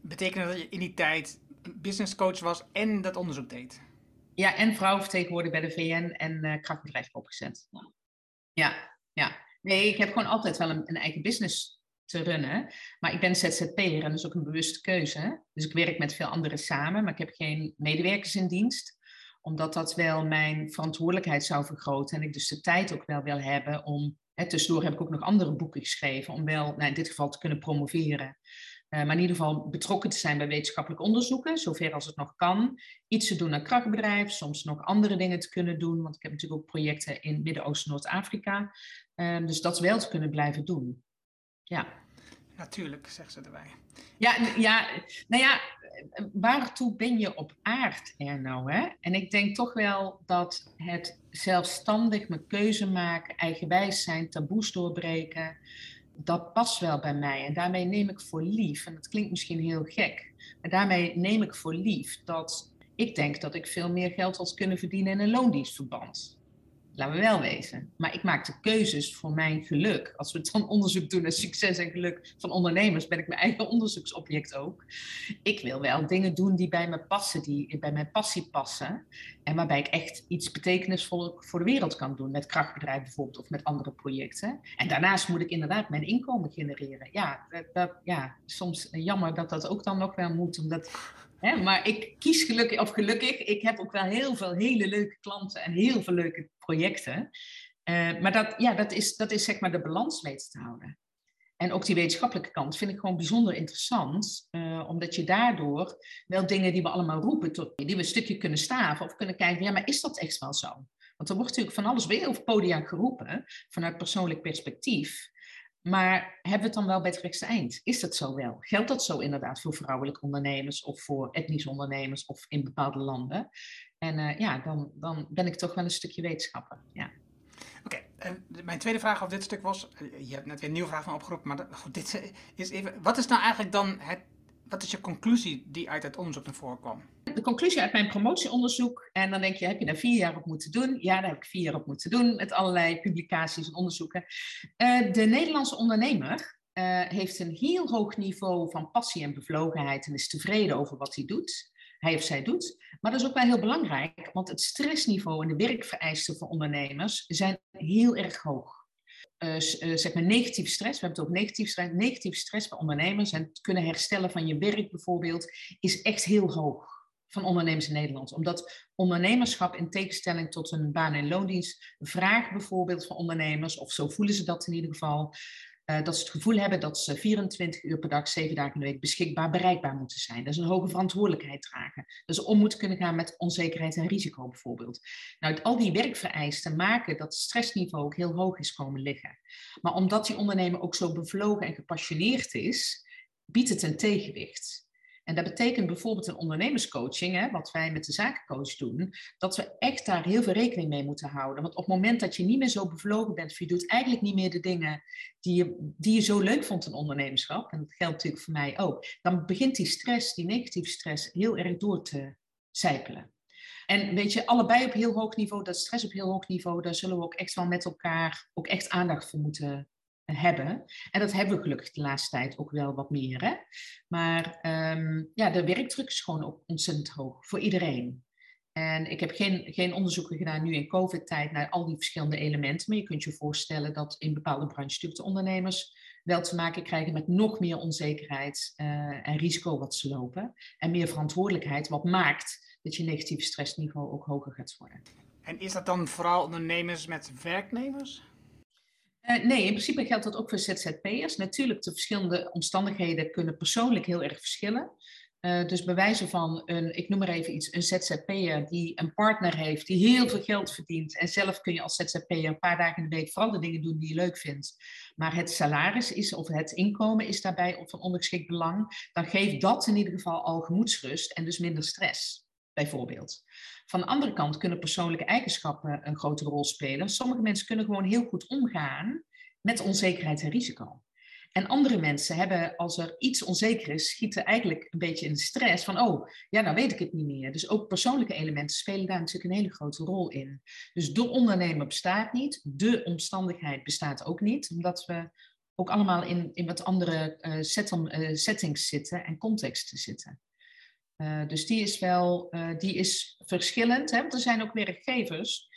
Betekent dat je in die tijd business coach was en dat onderzoek deed? Ja, en vrouwenvertegenwoordiger bij de VN en uh, krachtbedrijf opgezet. Ja, ja. Nee, ik heb gewoon altijd wel een, een eigen business te runnen. Maar ik ben ZZP'er en dat is ook een bewuste keuze. Dus ik werk met veel anderen samen, maar ik heb geen medewerkers in dienst. Omdat dat wel mijn verantwoordelijkheid zou vergroten. En ik dus de tijd ook wel wil hebben om... Hè, tussendoor heb ik ook nog andere boeken geschreven om wel, nou in dit geval, te kunnen promoveren. Eh, maar in ieder geval betrokken te zijn bij wetenschappelijk onderzoeken, zover als het nog kan. Iets te doen aan krachtbedrijf, soms nog andere dingen te kunnen doen, want ik heb natuurlijk ook projecten in Midden-Oosten, Noord-Afrika. Uh, dus dat wel te kunnen blijven doen. Ja. Natuurlijk, zegt ze erbij. Ja, ja, nou ja, waartoe ben je op aard er nou? Hè? En ik denk toch wel dat het zelfstandig mijn keuze maken, eigenwijs zijn, taboes doorbreken, dat past wel bij mij. En daarmee neem ik voor lief, en dat klinkt misschien heel gek, maar daarmee neem ik voor lief dat ik denk dat ik veel meer geld had kunnen verdienen in een loondienstverband. Laten we wel wezen. Maar ik maak de keuzes voor mijn geluk. Als we dan onderzoek doen naar succes en geluk van ondernemers, ben ik mijn eigen onderzoeksobject ook. Ik wil wel dingen doen die bij me passen, die bij mijn passie passen. En waarbij ik echt iets betekenisvol voor de wereld kan doen. Met krachtbedrijf bijvoorbeeld of met andere projecten. En daarnaast moet ik inderdaad mijn inkomen genereren. Ja, dat, ja soms jammer dat dat ook dan nog wel moet. Omdat, hè, maar ik kies gelukkig, of gelukkig, ik heb ook wel heel veel hele leuke klanten en heel veel leuke projecten. Uh, maar dat, ja, dat, is, dat is zeg maar de balans weten te houden. En ook die wetenschappelijke kant vind ik gewoon bijzonder interessant, uh, omdat je daardoor wel dingen die we allemaal roepen, tot, die we een stukje kunnen staven of kunnen kijken, ja, maar is dat echt wel zo? Want er wordt natuurlijk van alles weer over podia geroepen, vanuit persoonlijk perspectief. Maar hebben we het dan wel bij het rechtste eind? Is dat zo wel? Geldt dat zo inderdaad voor vrouwelijke ondernemers of voor etnische ondernemers of in bepaalde landen? En uh, ja, dan, dan ben ik toch wel een stukje wetenschapper. Ja. Oké, mijn tweede vraag op dit stuk was, eh, je hebt net weer een nieuwe vraag van opgeroepen, maar goed, dit is even, wat is nou eigenlijk dan het, wat is je conclusie die uit het onderzoek naar voren kwam? De conclusie uit mijn promotieonderzoek, en dan denk je, heb je daar vier jaar op moeten doen? Ja, daar heb ik vier jaar op moeten doen, met allerlei publicaties en onderzoeken. Uh, de Nederlandse ondernemer uh, heeft een heel hoog niveau van passie en bevlogenheid en is tevreden over wat hij doet hij of zij doet. Maar dat is ook wel heel belangrijk, want het stressniveau en de werkvereisten voor ondernemers zijn heel erg hoog. Uh, zeg maar negatieve stress, we hebben het ook negatief stress, negatieve stress bij ondernemers en het kunnen herstellen van je werk bijvoorbeeld, is echt heel hoog van ondernemers in Nederland. Omdat ondernemerschap in tegenstelling tot een baan- en loondienst vraagt bijvoorbeeld van ondernemers, of zo voelen ze dat in ieder geval, uh, dat ze het gevoel hebben dat ze 24 uur per dag, 7 dagen in de week beschikbaar, bereikbaar moeten zijn. Dat is een hoge verantwoordelijkheid dragen. Dus om moeten kunnen gaan met onzekerheid en risico bijvoorbeeld. Nou, al die werkvereisten maken dat het stressniveau ook heel hoog is komen liggen. Maar omdat die ondernemer ook zo bevlogen en gepassioneerd is, biedt het een tegenwicht. En dat betekent bijvoorbeeld een ondernemerscoaching, hè, wat wij met de zakencoach doen, dat we echt daar heel veel rekening mee moeten houden. Want op het moment dat je niet meer zo bevlogen bent, of je doet eigenlijk niet meer de dingen die je, die je zo leuk vond in ondernemerschap, en dat geldt natuurlijk voor mij ook, dan begint die stress, die negatieve stress, heel erg door te zijpelen. En weet je, allebei op heel hoog niveau, dat stress op heel hoog niveau, daar zullen we ook echt wel met elkaar ook echt aandacht voor moeten hebben. En dat hebben we gelukkig de laatste tijd ook wel wat meer. Hè? Maar um, ja, de werkdruk is gewoon ook ontzettend hoog voor iedereen. En ik heb geen, geen onderzoeken gedaan nu in COVID-tijd naar al die verschillende elementen. Maar je kunt je voorstellen dat in bepaalde branches natuurlijk de ondernemers wel te maken krijgen met nog meer onzekerheid uh, en risico wat ze lopen. En meer verantwoordelijkheid, wat maakt dat je negatieve stressniveau ook hoger gaat worden. En is dat dan vooral ondernemers met werknemers? Uh, nee, in principe geldt dat ook voor ZZP'ers. Natuurlijk, de verschillende omstandigheden kunnen persoonlijk heel erg verschillen. Uh, dus bij wijze van, een, ik noem maar even iets, een ZZP'er die een partner heeft, die heel veel geld verdient. En zelf kun je als ZZP'er een paar dagen in de week vooral de dingen doen die je leuk vindt. Maar het salaris is, of het inkomen is daarbij van ondergeschikt belang. Dan geeft dat in ieder geval al gemoedsrust en dus minder stress, bijvoorbeeld. Van de andere kant kunnen persoonlijke eigenschappen een grote rol spelen. Sommige mensen kunnen gewoon heel goed omgaan met onzekerheid en risico. En andere mensen hebben, als er iets onzeker is, schieten eigenlijk een beetje in stress van, oh, ja, nou weet ik het niet meer. Dus ook persoonlijke elementen spelen daar natuurlijk een hele grote rol in. Dus de ondernemer bestaat niet, de omstandigheid bestaat ook niet, omdat we ook allemaal in, in wat andere uh, settings zitten en contexten zitten. Uh, dus die is wel, uh, die is verschillend. Hè? Want er zijn ook werkgevers,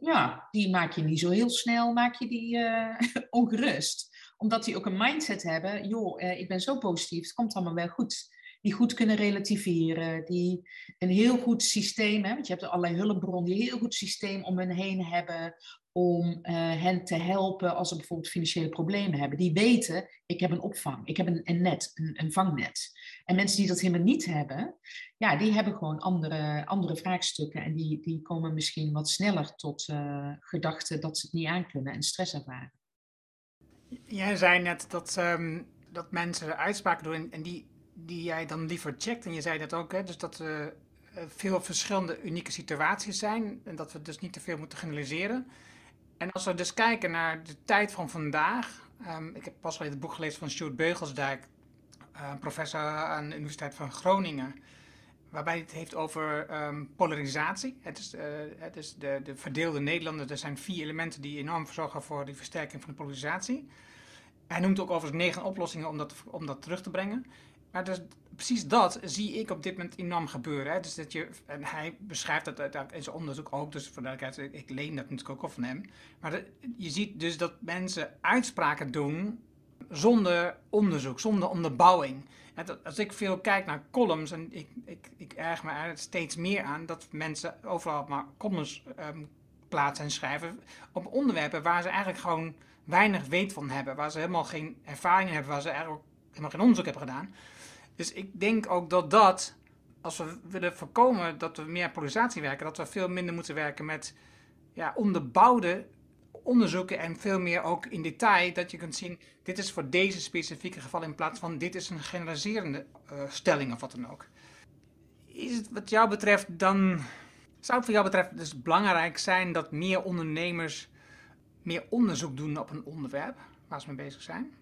ja, die maak je niet zo heel snel, maak je die uh, ongerust. Omdat die ook een mindset hebben, joh, ik ben zo positief, het komt allemaal wel goed. Die goed kunnen relativeren, die een heel goed systeem, hè, want je hebt allerlei hulpbronnen, die een heel goed systeem om hen heen hebben, om uh, hen te helpen als ze bijvoorbeeld financiële problemen hebben. Die weten, ik heb een opvang, ik heb een, een net, een, vangnet. En mensen die dat helemaal niet hebben, ja, die hebben gewoon andere, andere vraagstukken. En die, die komen misschien wat sneller tot uh, gedachten dat ze het niet aankunnen en stress ervaren. Jij zei net dat, um, dat mensen uitspraken doen en die, die jij dan liever checkt. En je zei dat ook, hè, dus dat er veel verschillende unieke situaties zijn. En dat we dus niet te veel moeten generaliseren. En als we dus kijken naar de tijd van vandaag. Um, ik heb pas al het boek gelezen van Stuart Beugelsdijk, uh, professor aan de Universiteit van Groningen. Waarbij het heeft over um, polarisatie. Het is, uh, het is de, de verdeelde Nederlander. Er zijn vier elementen die enorm zorgen voor die versterking van de polarisatie. Hij noemt ook overigens negen oplossingen om dat, om dat terug te brengen. Maar dus, precies dat zie ik op dit moment enorm gebeuren. Hè? Dus dat je, en hij beschrijft dat in zijn onderzoek ook, dus voor duidelijkheid, ik leen dat natuurlijk ook van hem. Maar je ziet dus dat mensen uitspraken doen zonder onderzoek, zonder onderbouwing. Als ik veel kijk naar columns, en ik, ik, ik erg me er steeds meer aan dat mensen overal maar columns um, plaatsen en schrijven op onderwerpen waar ze eigenlijk gewoon weinig weet van hebben, waar ze helemaal geen ervaring hebben, waar ze eigenlijk helemaal geen onderzoek hebben gedaan. Dus ik denk ook dat dat, als we willen voorkomen dat we meer polarisatie werken, dat we veel minder moeten werken met ja, onderbouwde onderzoeken en veel meer ook in detail dat je kunt zien, dit is voor deze specifieke geval in plaats van dit is een generaliserende uh, stelling of wat dan ook. Is het wat jou betreft dan, zou het voor jou betreft dus belangrijk zijn dat meer ondernemers meer onderzoek doen op een onderwerp waar ze mee bezig zijn?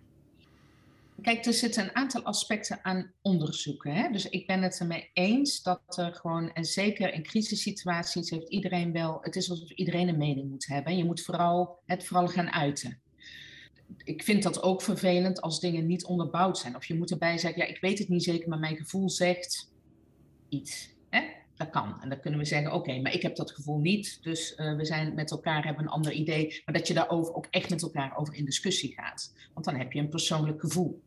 Kijk, er zitten een aantal aspecten aan onderzoeken. Hè? Dus ik ben het ermee eens dat er gewoon, en zeker in crisissituaties heeft iedereen wel, het is alsof iedereen een mening moet hebben. Je moet vooral het vooral gaan uiten. Ik vind dat ook vervelend als dingen niet onderbouwd zijn. Of je moet erbij zeggen, ja, ik weet het niet zeker, maar mijn gevoel zegt iets. Hè? Dat kan. En dan kunnen we zeggen, oké, maar ik heb dat gevoel niet. Dus uh, we zijn met elkaar, hebben een ander idee. Maar dat je daarover ook echt met elkaar over in discussie gaat. Want dan heb je een persoonlijk gevoel.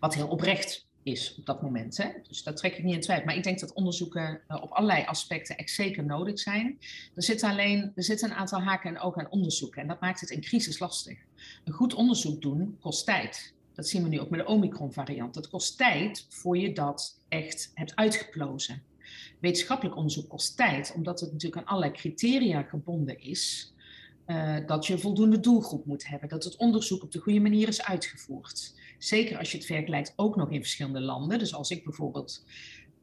Wat heel oprecht is op dat moment. Hè? Dus dat trek ik niet in twijfel. Maar ik denk dat onderzoeken uh, op allerlei aspecten echt zeker nodig zijn. Er zitten alleen er zitten een aantal haken en ogen aan onderzoeken. En dat maakt het in crisis lastig. Een goed onderzoek doen kost tijd. Dat zien we nu ook met de Omicron-variant. Het kost tijd voor je dat echt hebt uitgeplozen. Wetenschappelijk onderzoek kost tijd, omdat het natuurlijk aan allerlei criteria gebonden is. Uh, dat je voldoende doelgroep moet hebben, dat het onderzoek op de goede manier is uitgevoerd. Zeker als je het vergelijkt ook nog in verschillende landen. Dus als ik bijvoorbeeld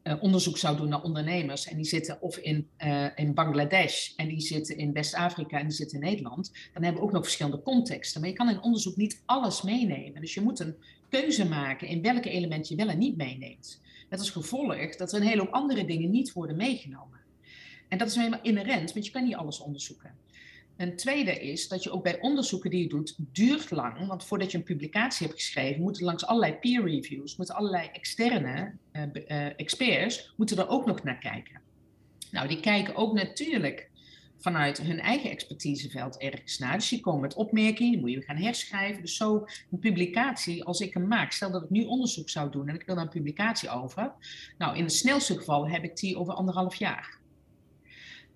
uh, onderzoek zou doen naar ondernemers en die zitten of in, uh, in Bangladesh en die zitten in West-Afrika en die zitten in Nederland, dan hebben we ook nog verschillende contexten. Maar je kan in onderzoek niet alles meenemen. Dus je moet een keuze maken in welke elementen je wel en niet meeneemt. Met als gevolg dat er een hele hoop andere dingen niet worden meegenomen. En dat is helemaal inherent, want je kan niet alles onderzoeken. Een tweede is dat je ook bij onderzoeken die je doet, duurt lang. Want voordat je een publicatie hebt geschreven, moeten langs allerlei peer reviews, moeten allerlei externe uh, uh, experts, moeten er ook nog naar kijken. Nou, die kijken ook natuurlijk vanuit hun eigen expertiseveld ergens naar. Dus die komen met opmerkingen, die moet je gaan herschrijven. Dus zo een publicatie, als ik hem maak, stel dat ik nu onderzoek zou doen en ik wil daar een publicatie over. Nou, in het snelste geval heb ik die over anderhalf jaar.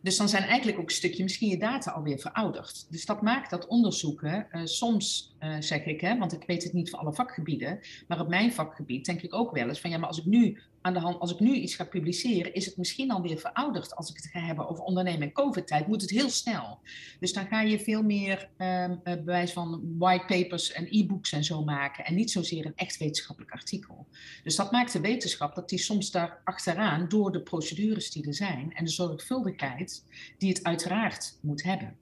Dus dan zijn eigenlijk ook een stukje misschien je data alweer verouderd. Dus dat maakt dat onderzoeken uh, soms, uh, zeg ik, hè, want ik weet het niet voor alle vakgebieden, maar op mijn vakgebied denk ik ook wel eens van ja, maar als ik nu aan de hand, als ik nu iets ga publiceren, is het misschien alweer verouderd. Als ik het ga hebben over ondernemen en COVID-tijd, moet het heel snel. Dus dan ga je veel meer um, bewijs van white papers en e-books en zo maken. En niet zozeer een echt wetenschappelijk artikel. Dus dat maakt de wetenschap dat die soms daar achteraan, door de procedures die er zijn en de zorgvuldigheid die het uiteraard moet hebben.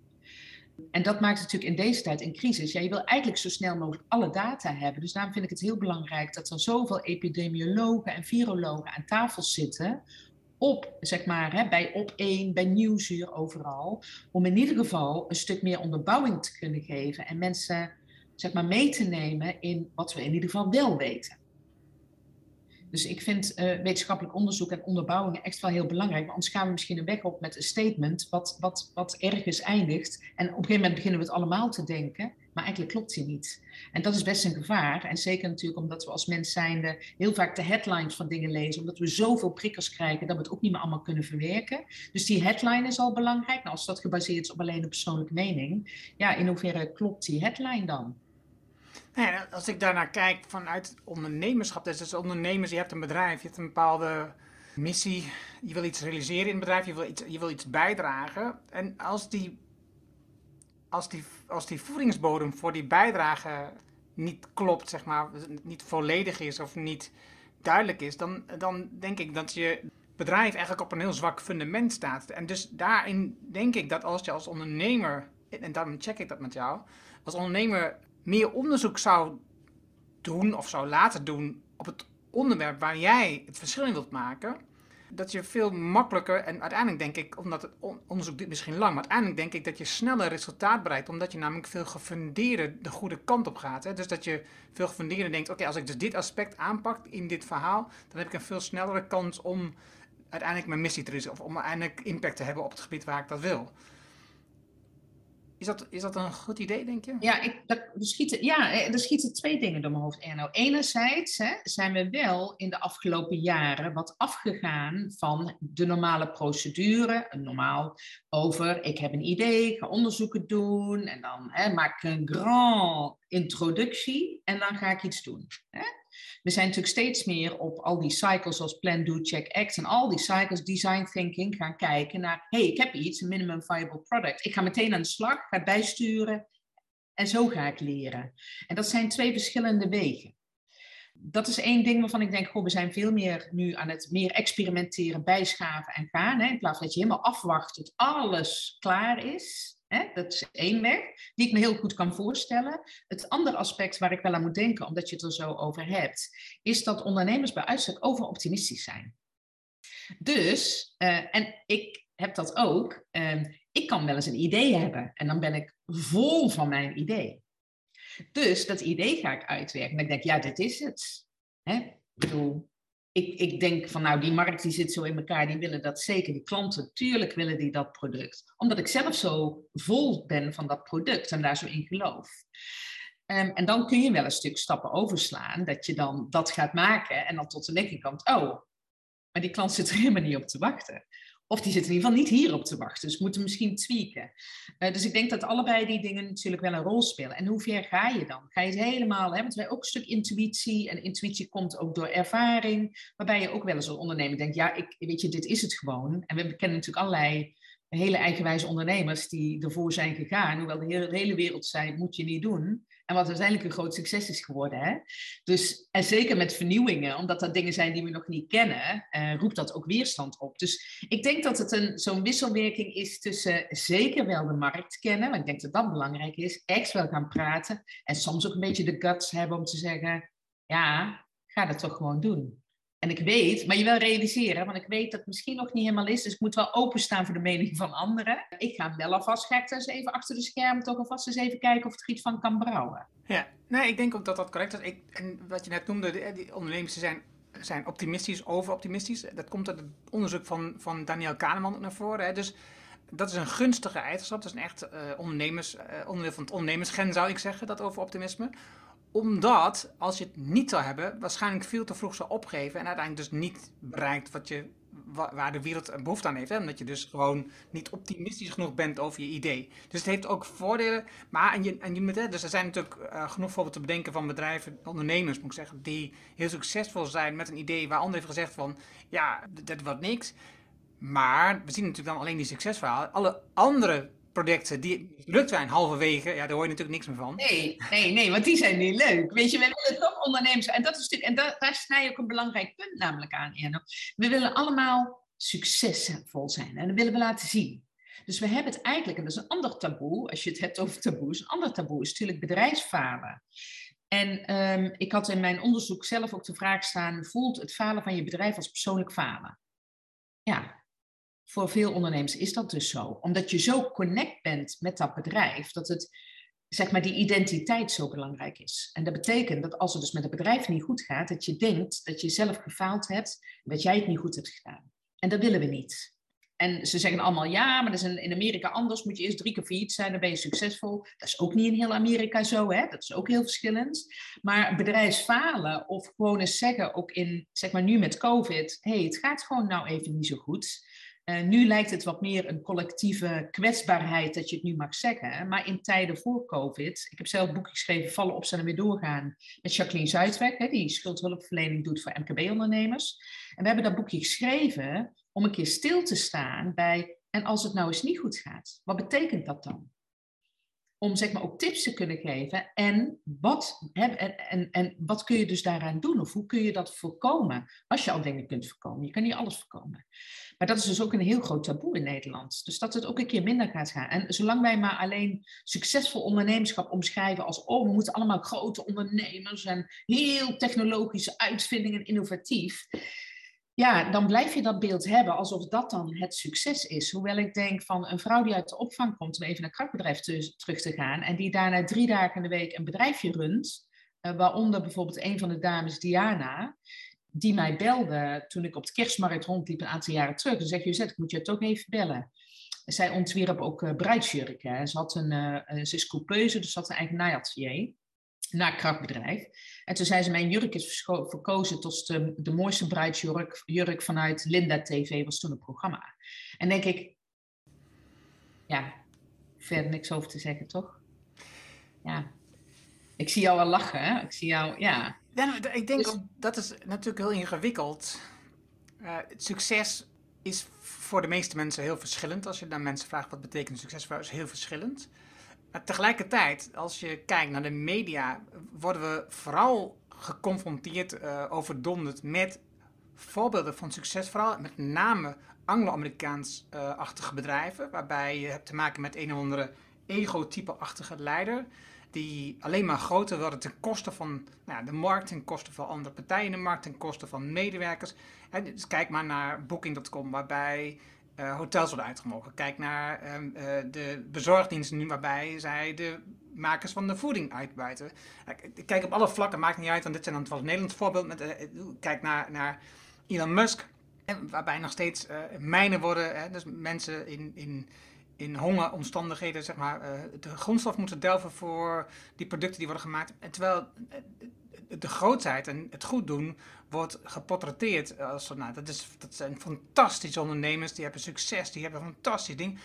En dat maakt natuurlijk in deze tijd in crisis. Ja, je wil eigenlijk zo snel mogelijk alle data hebben. Dus daarom vind ik het heel belangrijk dat er zoveel epidemiologen en virologen aan tafel zitten. Op, zeg maar, hè, bij op één, bij Nieuwsuur, overal. Om in ieder geval een stuk meer onderbouwing te kunnen geven. En mensen, zeg maar, mee te nemen in wat we in ieder geval wel weten. Dus ik vind uh, wetenschappelijk onderzoek en onderbouwing echt wel heel belangrijk. Want anders gaan we misschien een weg op met een statement wat, wat, wat ergens eindigt. En op een gegeven moment beginnen we het allemaal te denken. Maar eigenlijk klopt die niet. En dat is best een gevaar. En zeker natuurlijk omdat we als mens zijnde heel vaak de headlines van dingen lezen. Omdat we zoveel prikkers krijgen dat we het ook niet meer allemaal kunnen verwerken. Dus die headline is al belangrijk. Nou, als dat gebaseerd is op alleen een persoonlijke mening. Ja, in hoeverre klopt die headline dan? Nee, als ik daarnaar kijk vanuit ondernemerschap, dus, dus ondernemers, je hebt een bedrijf, je hebt een bepaalde missie, je wil iets realiseren in het bedrijf, je wil iets, je wil iets bijdragen. En als die, als, die, als die voedingsbodem voor die bijdrage niet klopt, zeg maar, niet volledig is of niet duidelijk is, dan, dan denk ik dat je bedrijf eigenlijk op een heel zwak fundament staat. En dus daarin denk ik dat als je als ondernemer, en daarom check ik dat met jou, als ondernemer meer onderzoek zou doen of zou laten doen op het onderwerp waar jij het verschil in wilt maken, dat je veel makkelijker, en uiteindelijk denk ik, omdat het onderzoek duurt misschien lang, maar uiteindelijk denk ik dat je sneller resultaat bereikt, omdat je namelijk veel gefundeerder de goede kant op gaat. Hè? Dus dat je veel gefundeerder denkt, oké, als ik dus dit aspect aanpak in dit verhaal, dan heb ik een veel snellere kans om uiteindelijk mijn missie te realiseren, of om uiteindelijk impact te hebben op het gebied waar ik dat wil. Is dat, is dat een goed idee, denk je? Ja, ik, dat, er, schieten, ja er schieten twee dingen door mijn hoofd, Erno. Enerzijds hè, zijn we wel in de afgelopen jaren wat afgegaan van de normale procedure. Normaal over, ik heb een idee, ga onderzoeken doen en dan hè, maak ik een grand introductie en dan ga ik iets doen. Hè? We zijn natuurlijk steeds meer op al die cycles zoals Plan, Do, Check, Act en al die cycles, design thinking, gaan kijken naar, hey, ik heb iets, een minimum viable product. Ik ga meteen aan de slag, ga bijsturen en zo ga ik leren. En dat zijn twee verschillende wegen. Dat is één ding waarvan ik denk, we zijn veel meer nu aan het meer experimenteren, bijschaven en gaan. Hè, in plaats van dat je helemaal afwacht tot alles klaar is. Hè? Dat is één weg die ik me heel goed kan voorstellen. Het andere aspect waar ik wel aan moet denken, omdat je het er zo over hebt, is dat ondernemers bij uitstek overoptimistisch zijn. Dus, uh, en ik heb dat ook, uh, ik kan wel eens een idee hebben en dan ben ik vol van mijn idee. Dus dat idee ga ik uitwerken. En ik denk, ja, dit is het. Hè? Ik bedoel, ik, ik denk van nou, die markt die zit zo in elkaar, die willen dat zeker. Die klanten, tuurlijk willen die dat product. Omdat ik zelf zo vol ben van dat product en daar zo in geloof. Um, en dan kun je wel een stuk stappen overslaan, dat je dan dat gaat maken en dan tot de linkerkant, oh, maar die klant zit er helemaal niet op te wachten. Of die zitten in ieder geval niet hierop te wachten. Dus moeten misschien tweaken. Uh, dus ik denk dat allebei die dingen natuurlijk wel een rol spelen. En hoe ver ga je dan? Ga je het helemaal, hè, want wij ook een stuk intuïtie. En intuïtie komt ook door ervaring. Waarbij je ook wel eens als ondernemer denkt, ja, ik, weet je, dit is het gewoon. En we kennen natuurlijk allerlei hele eigenwijze ondernemers die ervoor zijn gegaan. Hoewel de hele, de hele wereld zei, moet je niet doen. En wat uiteindelijk een groot succes is geworden. Hè? Dus, en zeker met vernieuwingen, omdat dat dingen zijn die we nog niet kennen, uh, roept dat ook weerstand op. Dus ik denk dat het een, zo'n wisselwerking is tussen zeker wel de markt kennen, want ik denk dat dat belangrijk is, echt wel gaan praten en soms ook een beetje de guts hebben om te zeggen, ja, ga dat toch gewoon doen. En ik weet, maar je wel realiseren, want ik weet dat het misschien nog niet helemaal is. Dus ik moet wel openstaan voor de mening van anderen. Ik ga wel alvast gek eens even achter de schermen toch alvast eens even kijken of er iets van kan brouwen. Ja, nee, ik denk ook dat dat correct is. Ik, en wat je net noemde, die ondernemers zijn, zijn optimistisch, overoptimistisch. Dat komt uit het onderzoek van, van Daniel Kahneman naar voren. Hè. Dus dat is een gunstige eigenschap. Dat is een echt uh, ondernemers, uh, onderdeel van het ondernemersgen, zou ik zeggen, dat over optimisme omdat, als je het niet zou hebben, waarschijnlijk veel te vroeg zou opgeven en uiteindelijk dus niet bereikt wat je, waar de wereld behoefte aan heeft. Hè? Omdat je dus gewoon niet optimistisch genoeg bent over je idee. Dus het heeft ook voordelen. Maar en je, en je moet, hè, dus er zijn natuurlijk uh, genoeg voorbeelden te bedenken van bedrijven, ondernemers moet ik zeggen, die heel succesvol zijn met een idee waar anderen heeft gezegd van, ja, dat wordt niks. Maar we zien natuurlijk dan alleen die succesverhalen. Alle andere producten die lukt zijn halverwege, ja, daar hoor je natuurlijk niks meer van. Nee, nee, nee, want die zijn niet leuk. Weet je, we willen toch ondernemers, en dat is natuurlijk, en daar, snij je ook een belangrijk punt namelijk aan. We willen allemaal succesvol zijn en dat willen we laten zien. Dus we hebben het eigenlijk, en dat is een ander taboe, als je het hebt over taboes, een ander taboe is natuurlijk bedrijfsfalen. En um, ik had in mijn onderzoek zelf ook de vraag staan, voelt het falen van je bedrijf als persoonlijk falen? Ja, voor veel ondernemers is dat dus zo. Omdat je zo connect bent met dat bedrijf, dat het, zeg maar, die identiteit zo belangrijk is. En dat betekent dat als het dus met het bedrijf niet goed gaat, dat je denkt dat je zelf gefaald hebt, dat jij het niet goed hebt gedaan. En dat willen we niet. En ze zeggen allemaal ja, maar dat is in Amerika anders. Moet je eerst drie keer failliet zijn, dan ben je succesvol. Dat is ook niet in heel Amerika zo, hè? dat is ook heel verschillend. Maar bedrijfsfalen of gewoon eens zeggen, ook in, zeg maar nu met COVID, hé, hey, het gaat gewoon nou even niet zo goed. Uh, nu lijkt het wat meer een collectieve kwetsbaarheid dat je het nu mag zeggen. Maar in tijden voor COVID, ik heb zelf een geschreven, Vallen, Opstaan en Weer Doorgaan, met Jacqueline Zuidweg, hè, die schuldhulpverlening doet voor MKB-ondernemers. En we hebben dat boekje geschreven om een keer stil te staan bij, en als het nou eens niet goed gaat, wat betekent dat dan? Om zeg maar ook tips te kunnen geven. En wat, en, en, en wat kun je dus daaraan doen? Of hoe kun je dat voorkomen? Als je al dingen kunt voorkomen. Je kan niet alles voorkomen. Maar dat is dus ook een heel groot taboe in Nederland. Dus dat het ook een keer minder gaat gaan. En zolang wij maar alleen succesvol ondernemerschap omschrijven als... oh, we moeten allemaal grote ondernemers en heel technologische uitvindingen, innovatief ja, dan blijf je dat beeld hebben alsof dat dan het succes is. Hoewel ik denk van een vrouw die uit de opvang komt om even naar het krachtbedrijf terug te gaan en die daarna drie dagen in de week een bedrijfje runt, uh, waaronder bijvoorbeeld een van de dames, Diana, die mij belde toen ik op de kerstmarkt rondliep een aantal jaren terug. En zei, Jozet, ik moet je toch even bellen. zij ontwierp ook uh, bruidsjurken. Ze, had een, uh, ze is coupeuse, dus ze had een eigen naaiatelier naar krachtbedrijf. En toen zei ze, mijn jurk is verkozen tot de, de mooiste bruidsjurk jurk vanuit Linda TV, was toen een programma. En denk ik, ja, verder niks over te zeggen, toch? Ja. Ik zie jou wel lachen, hè? Ik zie jou, ja. ja ik denk, dus... dat is natuurlijk heel ingewikkeld. Uh, succes is voor de meeste mensen heel verschillend. Als je dan mensen vraagt wat betekent succes voor is heel verschillend. Tegelijkertijd, als je kijkt naar de media, worden we vooral geconfronteerd, uh, overdonderd met voorbeelden van succes. Met name Anglo-Amerikaans-achtige bedrijven, waarbij je hebt te maken met een of andere ego-type-achtige leider. Die alleen maar groter worden ten koste van nou de markt, ten koste van andere partijen in de markt, ten koste van medewerkers. dus kijk maar naar Booking.com, waarbij uh, hotels worden uitgemogen. Kijk naar um, uh, de bezorgdiensten nu, waarbij zij de makers van de voeding uitbuiten. Kijk op alle vlakken, maakt niet uit, want dit zijn dan het Nederlands voorbeeld. Met, uh, kijk naar, naar Elon Musk, waarbij nog steeds mijnen worden, dus mensen in, in, in hongeromstandigheden zeg maar, de grondstof moeten delven voor die producten die worden gemaakt. En terwijl de grootheid en het goed doen wordt geportretteerd als nou, dat, is, dat zijn fantastische ondernemers, die hebben succes, die hebben een fantastisch ding.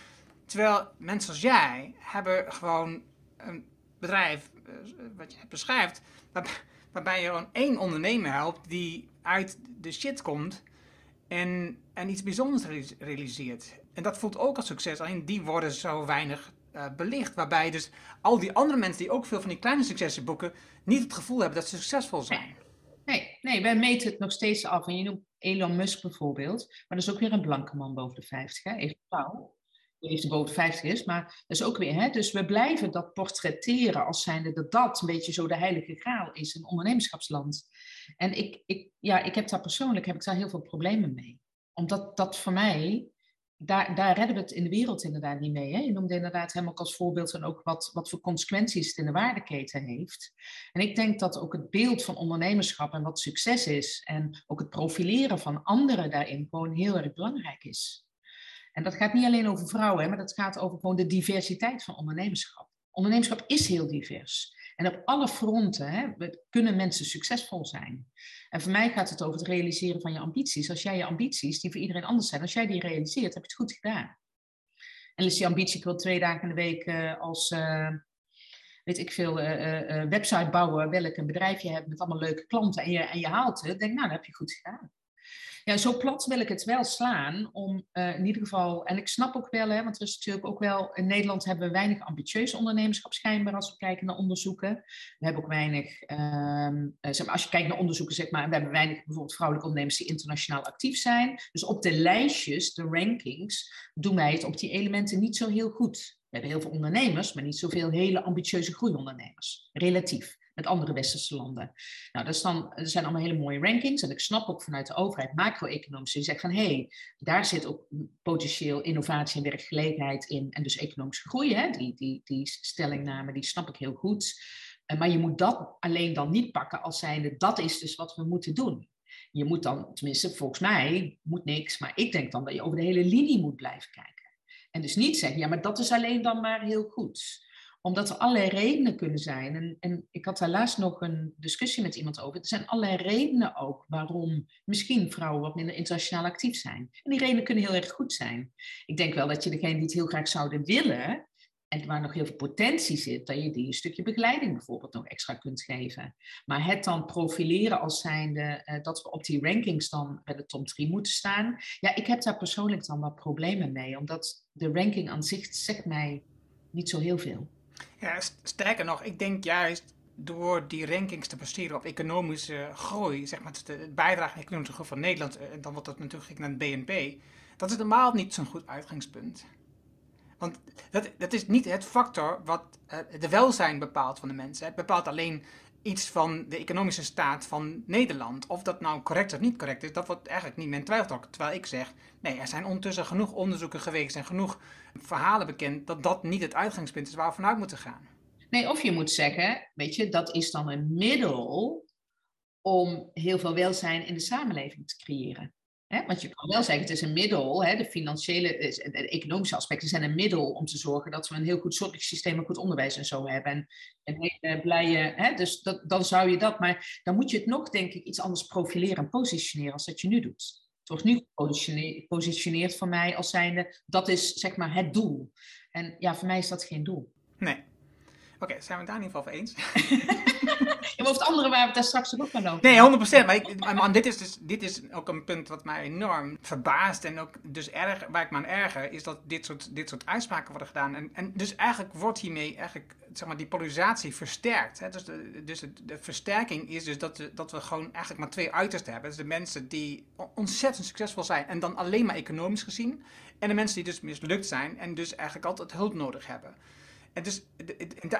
Terwijl mensen als jij hebben gewoon een bedrijf, eh, wat je beschrijft, waarbij je gewoon één ondernemer helpt die uit de shit komt en, en iets bijzonders realiseert. En dat voelt ook als succes, alleen die worden zo weinig uh, belicht. Waarbij dus al die andere mensen die ook veel van die kleine successen boeken, niet het gevoel hebben dat ze succesvol zijn. Nee, nee, wij meten het nog steeds af. En je noemt Elon Musk bijvoorbeeld, maar dat is ook weer een blanke man boven de 50, hè? Even vrouw. Die heeft boven de 50 is, maar dat is ook weer, hè? Dus we blijven dat portretteren als zijnde dat dat een beetje zo de heilige graal is in ondernemerschapsland. En ik, ik, ja, ik heb daar persoonlijk heb ik daar heel veel problemen mee. Omdat dat voor mij daar, daar redden we het in de wereld inderdaad niet mee. Hè? Je noemde inderdaad hem ook als voorbeeld en ook wat, wat voor consequenties het in de waardeketen heeft. En ik denk dat ook het beeld van ondernemerschap en wat succes is en ook het profileren van anderen daarin gewoon heel erg belangrijk is. En dat gaat niet alleen over vrouwen, hè, maar dat gaat over gewoon de diversiteit van ondernemerschap. Ondernemerschap is heel divers. En op alle fronten hè, kunnen mensen succesvol zijn. En voor mij gaat het over het realiseren van je ambities. Als jij je ambities, die voor iedereen anders zijn, als jij die realiseert, heb je het goed gedaan. En dus die ambitie, ik wil twee dagen in de week uh, als, uh, weet ik veel, uh, website bouwen, welk een bedrijfje hebt met allemaal leuke klanten en je, en je haalt het, denk nou, dat heb je goed gedaan. Ja, zo plat wil ik het wel slaan om uh, in ieder geval, en ik snap ook wel, hè, want er is natuurlijk ook wel, in Nederland hebben we weinig ambitieus ondernemerschap schijnbaar als we kijken naar onderzoeken. We hebben ook weinig, uh, zeg maar, als je kijkt naar onderzoeken, zeg maar, we hebben weinig bijvoorbeeld vrouwelijke ondernemers die internationaal actief zijn. Dus op de lijstjes, de rankings, doen wij het op die elementen niet zo heel goed. We hebben heel veel ondernemers, maar niet zoveel hele ambitieuze groeiondernemers, relatief met andere westerse landen. Nou, dat, is dan, dat zijn allemaal hele mooie rankings. En ik snap ook vanuit de overheid, macro-economisch, die zegt van hé, hey, daar zit ook potentieel innovatie en werkgelegenheid in. En dus economische groei, hè? Die, die, die stellingname, die snap ik heel goed. Eh, maar je moet dat alleen dan niet pakken als zijnde, dat is dus wat we moeten doen. Je moet dan, tenminste volgens mij, moet niks, maar ik denk dan dat je over de hele linie moet blijven kijken. En dus niet zeggen, ja, maar dat is alleen dan maar heel goed omdat er allerlei redenen kunnen zijn. En, en ik had daar laatst nog een discussie met iemand over. Er zijn allerlei redenen ook waarom misschien vrouwen wat minder internationaal actief zijn. En die redenen kunnen heel erg goed zijn. Ik denk wel dat je degene die het heel graag zouden willen, en waar nog heel veel potentie zit, dat je die een stukje begeleiding bijvoorbeeld nog extra kunt geven. Maar het dan profileren als zijnde uh, dat we op die rankings dan bij de top 3 moeten staan. Ja, ik heb daar persoonlijk dan wat problemen mee, omdat de ranking aan zich zegt mij niet zo heel veel. Ja, sterker nog, ik denk juist door die rankings te baseren op economische groei, zeg maar de bijdrage aan economische groei van Nederland, en eh, dan wordt dat natuurlijk naar het BNP, dat is normaal niet zo'n goed uitgangspunt. Want dat, dat is niet het factor wat uh, de welzijn bepaalt van de mensen. Het bepaalt alleen iets van de economische staat van Nederland. Of dat nou correct of niet correct is, dat wordt eigenlijk niet meer twijfel. Terwijl ik zeg, nee, er zijn ondertussen genoeg onderzoeken geweest en genoeg verhalen bekend dat dat niet het uitgangspunt is waar we vanuit moeten gaan. Nee, of je moet zeggen, weet je, dat is dan een middel om heel veel welzijn in de samenleving te creëren. Want je kan wel zeggen, het is een middel, de financiële, de economische aspecten zijn een middel om te zorgen dat we een heel goed zorgsysteem, een goed onderwijs en zo hebben. En een hele blije, dus dat, dan zou je dat, maar dan moet je het nog, denk ik, iets anders profileren en positioneren als dat je nu doet. Het wordt nu gepositioneerd voor mij als zijnde, dat is zeg maar het doel. En ja, voor mij is dat geen doel. Nee. Oké, zijn we het daar in ieder geval over eens? ja, of het andere waar we het daar straks ook gaan over. Nee, 100%. Maar, ik, maar dit, is dus, dit is ook een punt wat mij enorm verbaast. En ook dus erg, waar ik me aan erger, is dat dit soort, dit soort uitspraken worden gedaan. En, en dus eigenlijk wordt hiermee eigenlijk, zeg maar, die polarisatie versterkt. Hè? Dus, de, dus de, de, versterking is dus dat, we, dat we gewoon eigenlijk maar twee uitersten hebben. Dus de mensen die ontzettend succesvol zijn en dan alleen maar economisch gezien. En de mensen die dus mislukt zijn en dus eigenlijk altijd hulp nodig hebben. En, dus,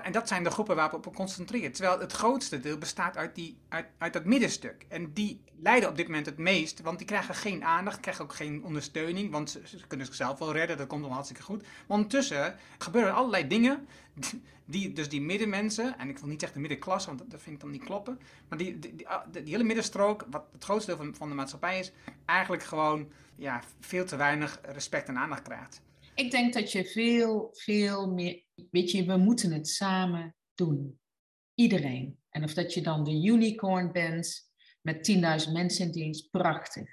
en dat zijn de groepen waar we op concentreren. Terwijl het grootste deel bestaat uit, die, uit, uit dat middenstuk. En die lijden op dit moment het meest, want die krijgen geen aandacht, krijgen ook geen ondersteuning, want ze, kunnen zichzelf wel redden, dat komt dan hartstikke goed. Maar ondertussen gebeuren allerlei dingen, die, dus die middenmensen, en ik wil niet zeggen de middenklasse, want dat vind ik dan niet kloppen, maar die, die, die, ah, die hele middenstrook, wat het grootste deel van, van de maatschappij is, eigenlijk gewoon ja, veel te weinig respect en aandacht krijgt. Ik denk dat je veel, veel meer. Weet je, we moeten het samen doen. Iedereen. En of dat je dan de unicorn bent met 10.000 mensen in dienst, prachtig.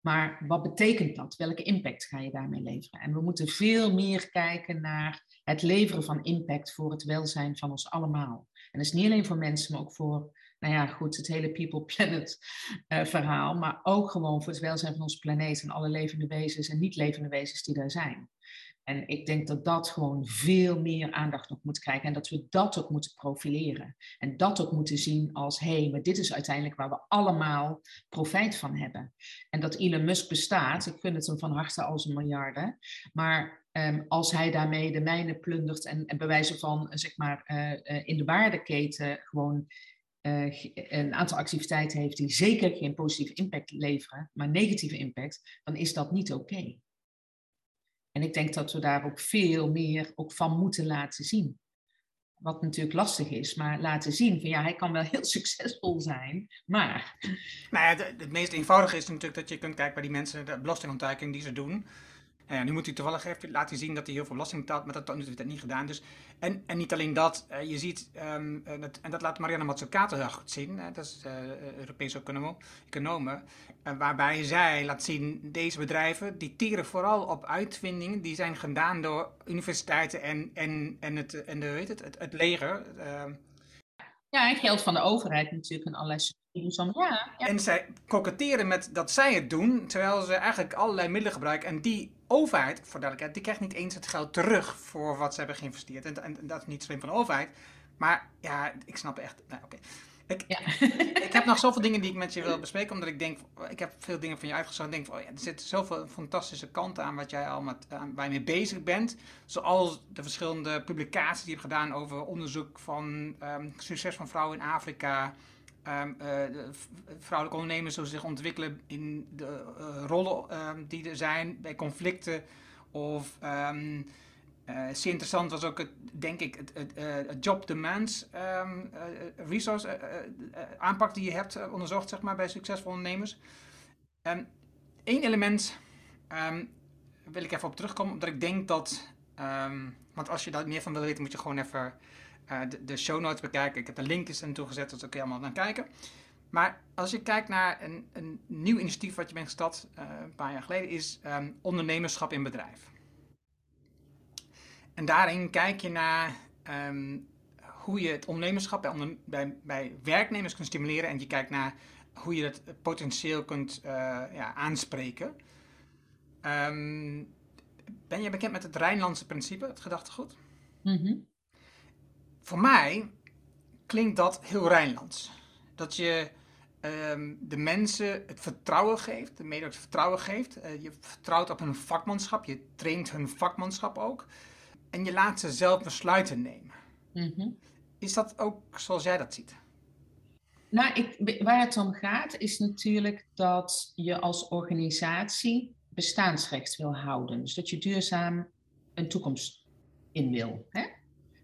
Maar wat betekent dat? Welke impact ga je daarmee leveren? En we moeten veel meer kijken naar het leveren van impact voor het welzijn van ons allemaal. En dat is niet alleen voor mensen, maar ook voor nou ja, goed, het hele People Planet uh, verhaal, maar ook gewoon voor het welzijn van onze planeet en alle levende wezens en niet levende wezens die daar zijn. En ik denk dat dat gewoon veel meer aandacht nog moet krijgen en dat we dat ook moeten profileren. En dat ook moeten zien als, hé, hey, maar dit is uiteindelijk waar we allemaal profijt van hebben. En dat Elon Musk bestaat, ik vind het hem van harte als een miljarden, maar Um, als hij daarmee de mijnen plundert en, en bij wijze van, zeg maar, uh, uh, in de waardeketen gewoon een aantal activiteiten heeft die zeker geen positieve impact leveren, maar negatieve impact, dan is dat niet oké. En ik denk dat we daar ook veel meer ook van moeten laten zien. Wat natuurlijk lastig is, maar laten zien van ja, hij kan wel heel succesvol zijn, maar. Nou ja, het meest eenvoudige is natuurlijk dat je kunt kijken bij die mensen, de belastingontduiking die ze doen. Nu moet hij toevallig even laten zien dat hij heel veel belasting betaalt, maar dat heeft hij niet gedaan. Dus, en, en niet alleen dat, uh, je ziet, um, dat, en dat laat Marianne Mazzucato heel goed zien, dat is uh, Europese economen, waarbij zij laat zien, deze bedrijven, die teren vooral op uitvindingen, die zijn gedaan door universiteiten en, en, en, het, en de, weet het, het, het leger. Ehm. ja, en geld van de overheid natuurlijk en allerlei ja, En zij koketteren met dat zij het doen, terwijl ze eigenlijk allerlei middelen gebruiken. En die overheid, voor duidelijkheid, die krijgt niet eens het geld terug voor wat ze hebben geïnvesteerd. En, en, dat is niet slim van de overheid. Maar ja, ik snap echt. Nou, oké. Ik, ja. ik heb nog zoveel dingen die ik met je wil bespreken, omdat ik denk, ik heb veel dingen van je uitgezocht. Ik denk, oh ja, er zitten zoveel fantastische kanten aan wat jij al met, waar je mee bezig bent. Zoals de verschillende publicaties die je hebt gedaan over onderzoek van um, succes van vrouwen in Afrika. Um, vrouwelijke ondernemers zullen zich ontwikkelen in de uh, rollen um, die er zijn bij conflicten. Of um, uh, zeer interessant was ook, het, denk ik, het, het, het job demands resource aanpak die je hebt onderzocht zeg maar, bij succesvolle ondernemers. Eén element wil ik even op terugkomen, omdat ik denk dat, want als je daar meer van wil weten, moet je gewoon even uh, de, show notes bekijken. Ik heb de linkjes er naartoe gezet, dus daar kun je allemaal naar kijken. Maar als je kijkt naar een, een nieuw initiatief wat je bent gestart uh, een paar jaar geleden, is um, ondernemerschap in bedrijf. En daarin kijk je naar um, hoe je het ondernemerschap bij, bij, bij, werknemers kunt stimuleren en je kijkt naar hoe je dat potentieel kunt uh, ja, aanspreken. Um, ben je bekend met het Rijnlandse principe, het gedachtegoed? Mm voor mij klinkt dat heel Rijnlands. Dat je ehm, de mensen het vertrouwen geeft, de medewerkers vertrouwen geeft. Uh, je vertrouwt op hun vakmanschap, je traint hun vakmanschap ook. En je laat ze zelf besluiten nemen. Mhm. Is dat ook zoals jij dat ziet? Nou, ik, waar het om gaat is natuurlijk dat je als organisatie bestaansrecht wil houden. Dus dat je duurzaam een toekomst in wil. Hè?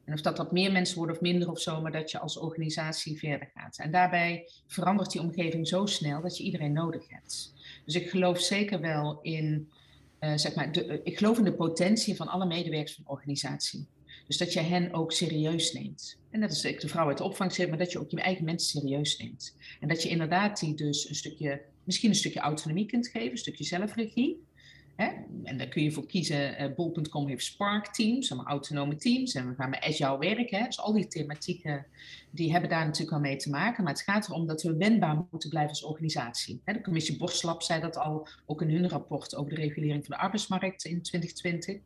En of dat dat meer mensen worden of minder of zo, maar dat je als organisatie verder gaat. En daarbij verandert die omgeving zo snel dat je iedereen nodig hebt. Dus ik geloof zeker wel in, uh, zeg maar, de, ik geloof in de potentie van alle medewerkers van een organisatie. Dus dat je hen ook serieus neemt. En dat is de vrouw uit de opvang zit, maar dat je ook je eigen mensen serieus neemt. En dat je inderdaad die dus een stukje, misschien een stukje autonomie kunt geven, een stukje zelfregie. Hè? En daar kun je voor kiezen. Uh, Bol.com heeft Spark teams, allemaal autonome teams. En we gaan met Agile werken. Dus al die thematieken die hebben daar natuurlijk al mee te maken. Maar het gaat erom dat we wendbaar moeten blijven als organisatie. Hè? De commissie Borslap zei dat al, ook in hun rapport over de regulering van de arbeidsmarkt in 2020.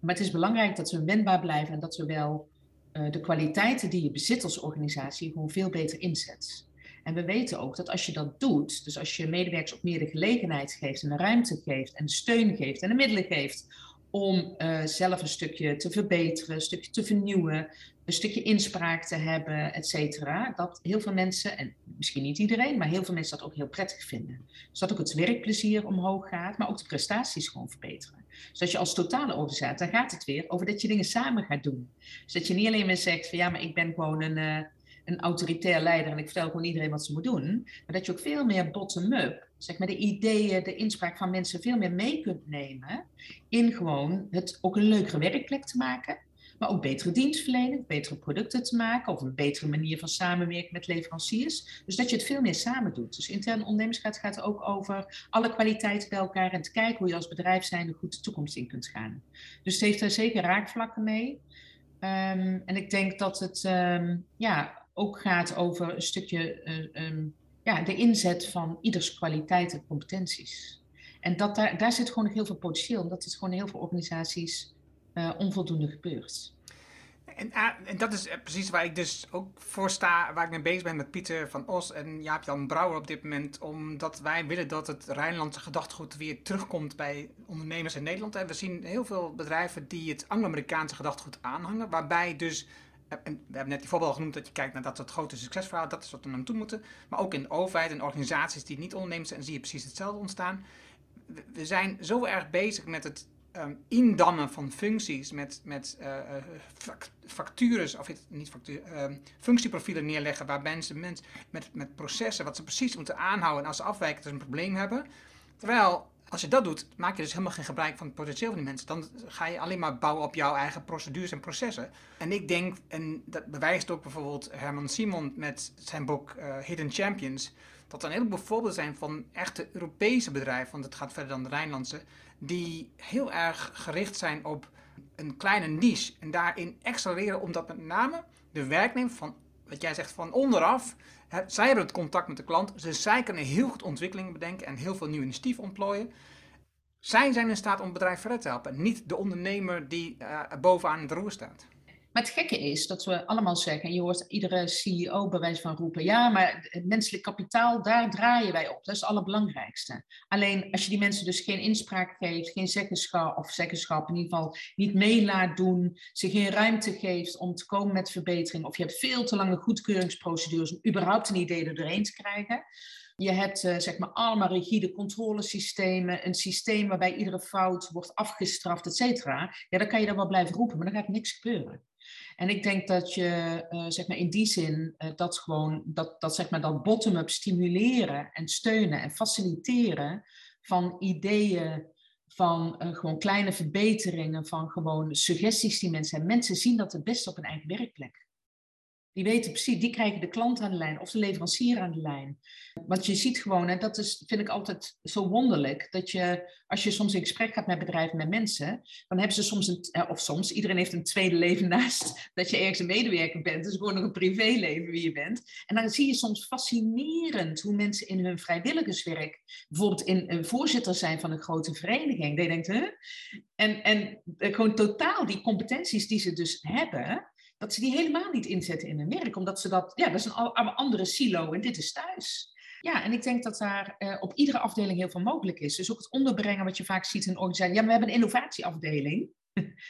Maar het is belangrijk dat we wendbaar blijven en dat we wel uh, de kwaliteiten die je bezit als organisatie gewoon veel beter inzet. En we weten ook dat als je dat doet, dus als je medewerkers ook meer de gelegenheid geeft en de ruimte geeft en steun geeft en de middelen geeft om uh, zelf een stukje te verbeteren, een stukje te vernieuwen, een stukje inspraak te hebben, et cetera, dat heel veel mensen, en misschien niet iedereen, maar heel veel mensen dat ook heel prettig vinden. Dus dat ook het werkplezier omhoog gaat, maar ook de prestaties gewoon verbeteren. Dus als je als totale organisatie, dan gaat het weer over dat je dingen samen gaat doen. Dus dat je niet alleen maar zegt van ja, maar ik ben gewoon een, uh, een autoritair leider en ik vertel gewoon iedereen wat ze moet doen. Maar dat je ook veel meer bottom-up, zeg maar de ideeën, de inspraak van mensen veel meer mee kunt nemen. In gewoon het ook een leukere werkplek te maken. Maar ook betere dienstverlening, betere producten te maken. Of een betere manier van samenwerken met leveranciers. Dus dat je het veel meer samen doet. Dus intern ondernemerschap gaat ook over alle kwaliteiten bij elkaar. En te kijken hoe je als bedrijf zijnde goed de toekomst in kunt gaan. Dus het heeft daar zeker raakvlakken mee. Um, en ik denk dat het um, ja, ook gaat over een stukje uh, um, ja, de inzet van ieders kwaliteiten en competenties. En dat daar, daar zit gewoon heel veel potentieel, omdat het gewoon heel veel organisaties uh, onvoldoende gebeurt. En, ah, en, dat is precies waar ik dus ook voor sta, waar ik mee bezig ben met Pieter van Os en Jaap-Jan Brouwer op dit moment. Omdat wij willen dat het Rijnlandse gedachtegoed weer terugkomt bij ondernemers in Nederland. En we zien heel veel bedrijven die het Anglo-Amerikaanse gedachtegoed aanhangen. Waarbij dus en we hebben net die voorbeeld genoemd dat je kijkt naar dat soort grote succesverhalen, dat is wat we naartoe moeten. Maar ook in de overheid en organisaties die niet ondernemers zijn, zie je precies hetzelfde ontstaan. We zijn zo erg bezig met het um, indammen van functies, met, met uh, factures, of niet facturen, uh, functieprofielen neerleggen waar mensen, mensen met, met processen, wat ze precies moeten aanhouden en als ze afwijken, dus een probleem hebben. Terwijl als je dat doet, maak je dus helemaal geen gebruik van het potentieel van die mensen. Dan ga je alleen maar bouwen op jouw eigen procedures en processen. En ik denk, en dat bewijst ook bijvoorbeeld Herman Simon met zijn boek uh, Hidden Champions, dat er een heleboel voorbeelden zijn van echte Europese bedrijven, want het gaat verder dan de Rijnlandse, die heel erg gericht zijn op een kleine niche en daarin accelereren, omdat met name de werknemer van, wat jij zegt, van onderaf zij hebben het contact met de klant. Ze, zij kunnen heel goed ontwikkelingen bedenken en heel veel nieuwe initiatieven ontplooien. Zij zijn in staat om het bedrijf verder te helpen. Niet de ondernemer die uh, bovenaan het roer staat. Maar het gekke is dat we allemaal zeggen, je hoort iedere CEO bij wijze van roepen, ja, maar het menselijk kapitaal, daar draaien wij op. Dat is het allerbelangrijkste. Alleen als je die mensen dus geen inspraak geeft, geen zeggenschap, of zeggenschap in ieder geval niet mee laat doen, ze geen ruimte geeft om te komen met verbetering, of je hebt veel te lange goedkeuringsprocedures om überhaupt een idee er doorheen te krijgen. Je hebt uh, zeg maar allemaal rigide controlesystemen, een systeem waarbij iedere fout wordt afgestraft, et cetera. Ja, dan kan je dan wel blijven roepen, maar dan gaat niks gebeuren. En ik denk dat je uh, zeg maar in die zin uh, dat gewoon dat, dat, zeg maar dat bottom-up stimuleren en steunen en faciliteren van ideeën, van uh, gewoon kleine verbeteringen, van gewoon suggesties die mensen hebben. Mensen zien dat het best op een eigen werkplek. Die weten precies, die krijgen de klant aan de lijn of de leverancier aan de lijn. Want je ziet gewoon, en dat is, vind ik altijd zo wonderlijk, dat je, als je soms in gesprek gaat met bedrijven, met mensen, dan hebben ze soms, een, eh, of soms, iedereen heeft een tweede leven naast dat je ergens een medewerker bent. Dus gewoon nog een privéleven wie je bent. En dan zie je soms fascinerend hoe mensen in hun vrijwilligerswerk, bijvoorbeeld in een voorzitter zijn van een grote vereniging, die denkt, hè? En, en eh, gewoon totaal die competenties die ze dus hebben, dat ze die helemaal niet inzetten in hun werk. Omdat ze dat, ja, dat is een andere silo en dit is thuis. Ja, en ik denk dat daar uh, op iedere afdeling heel veel mogelijk is. Dus ook het onderbrengen wat je vaak ziet in organisaties. Ja, we hebben een innovatieafdeling.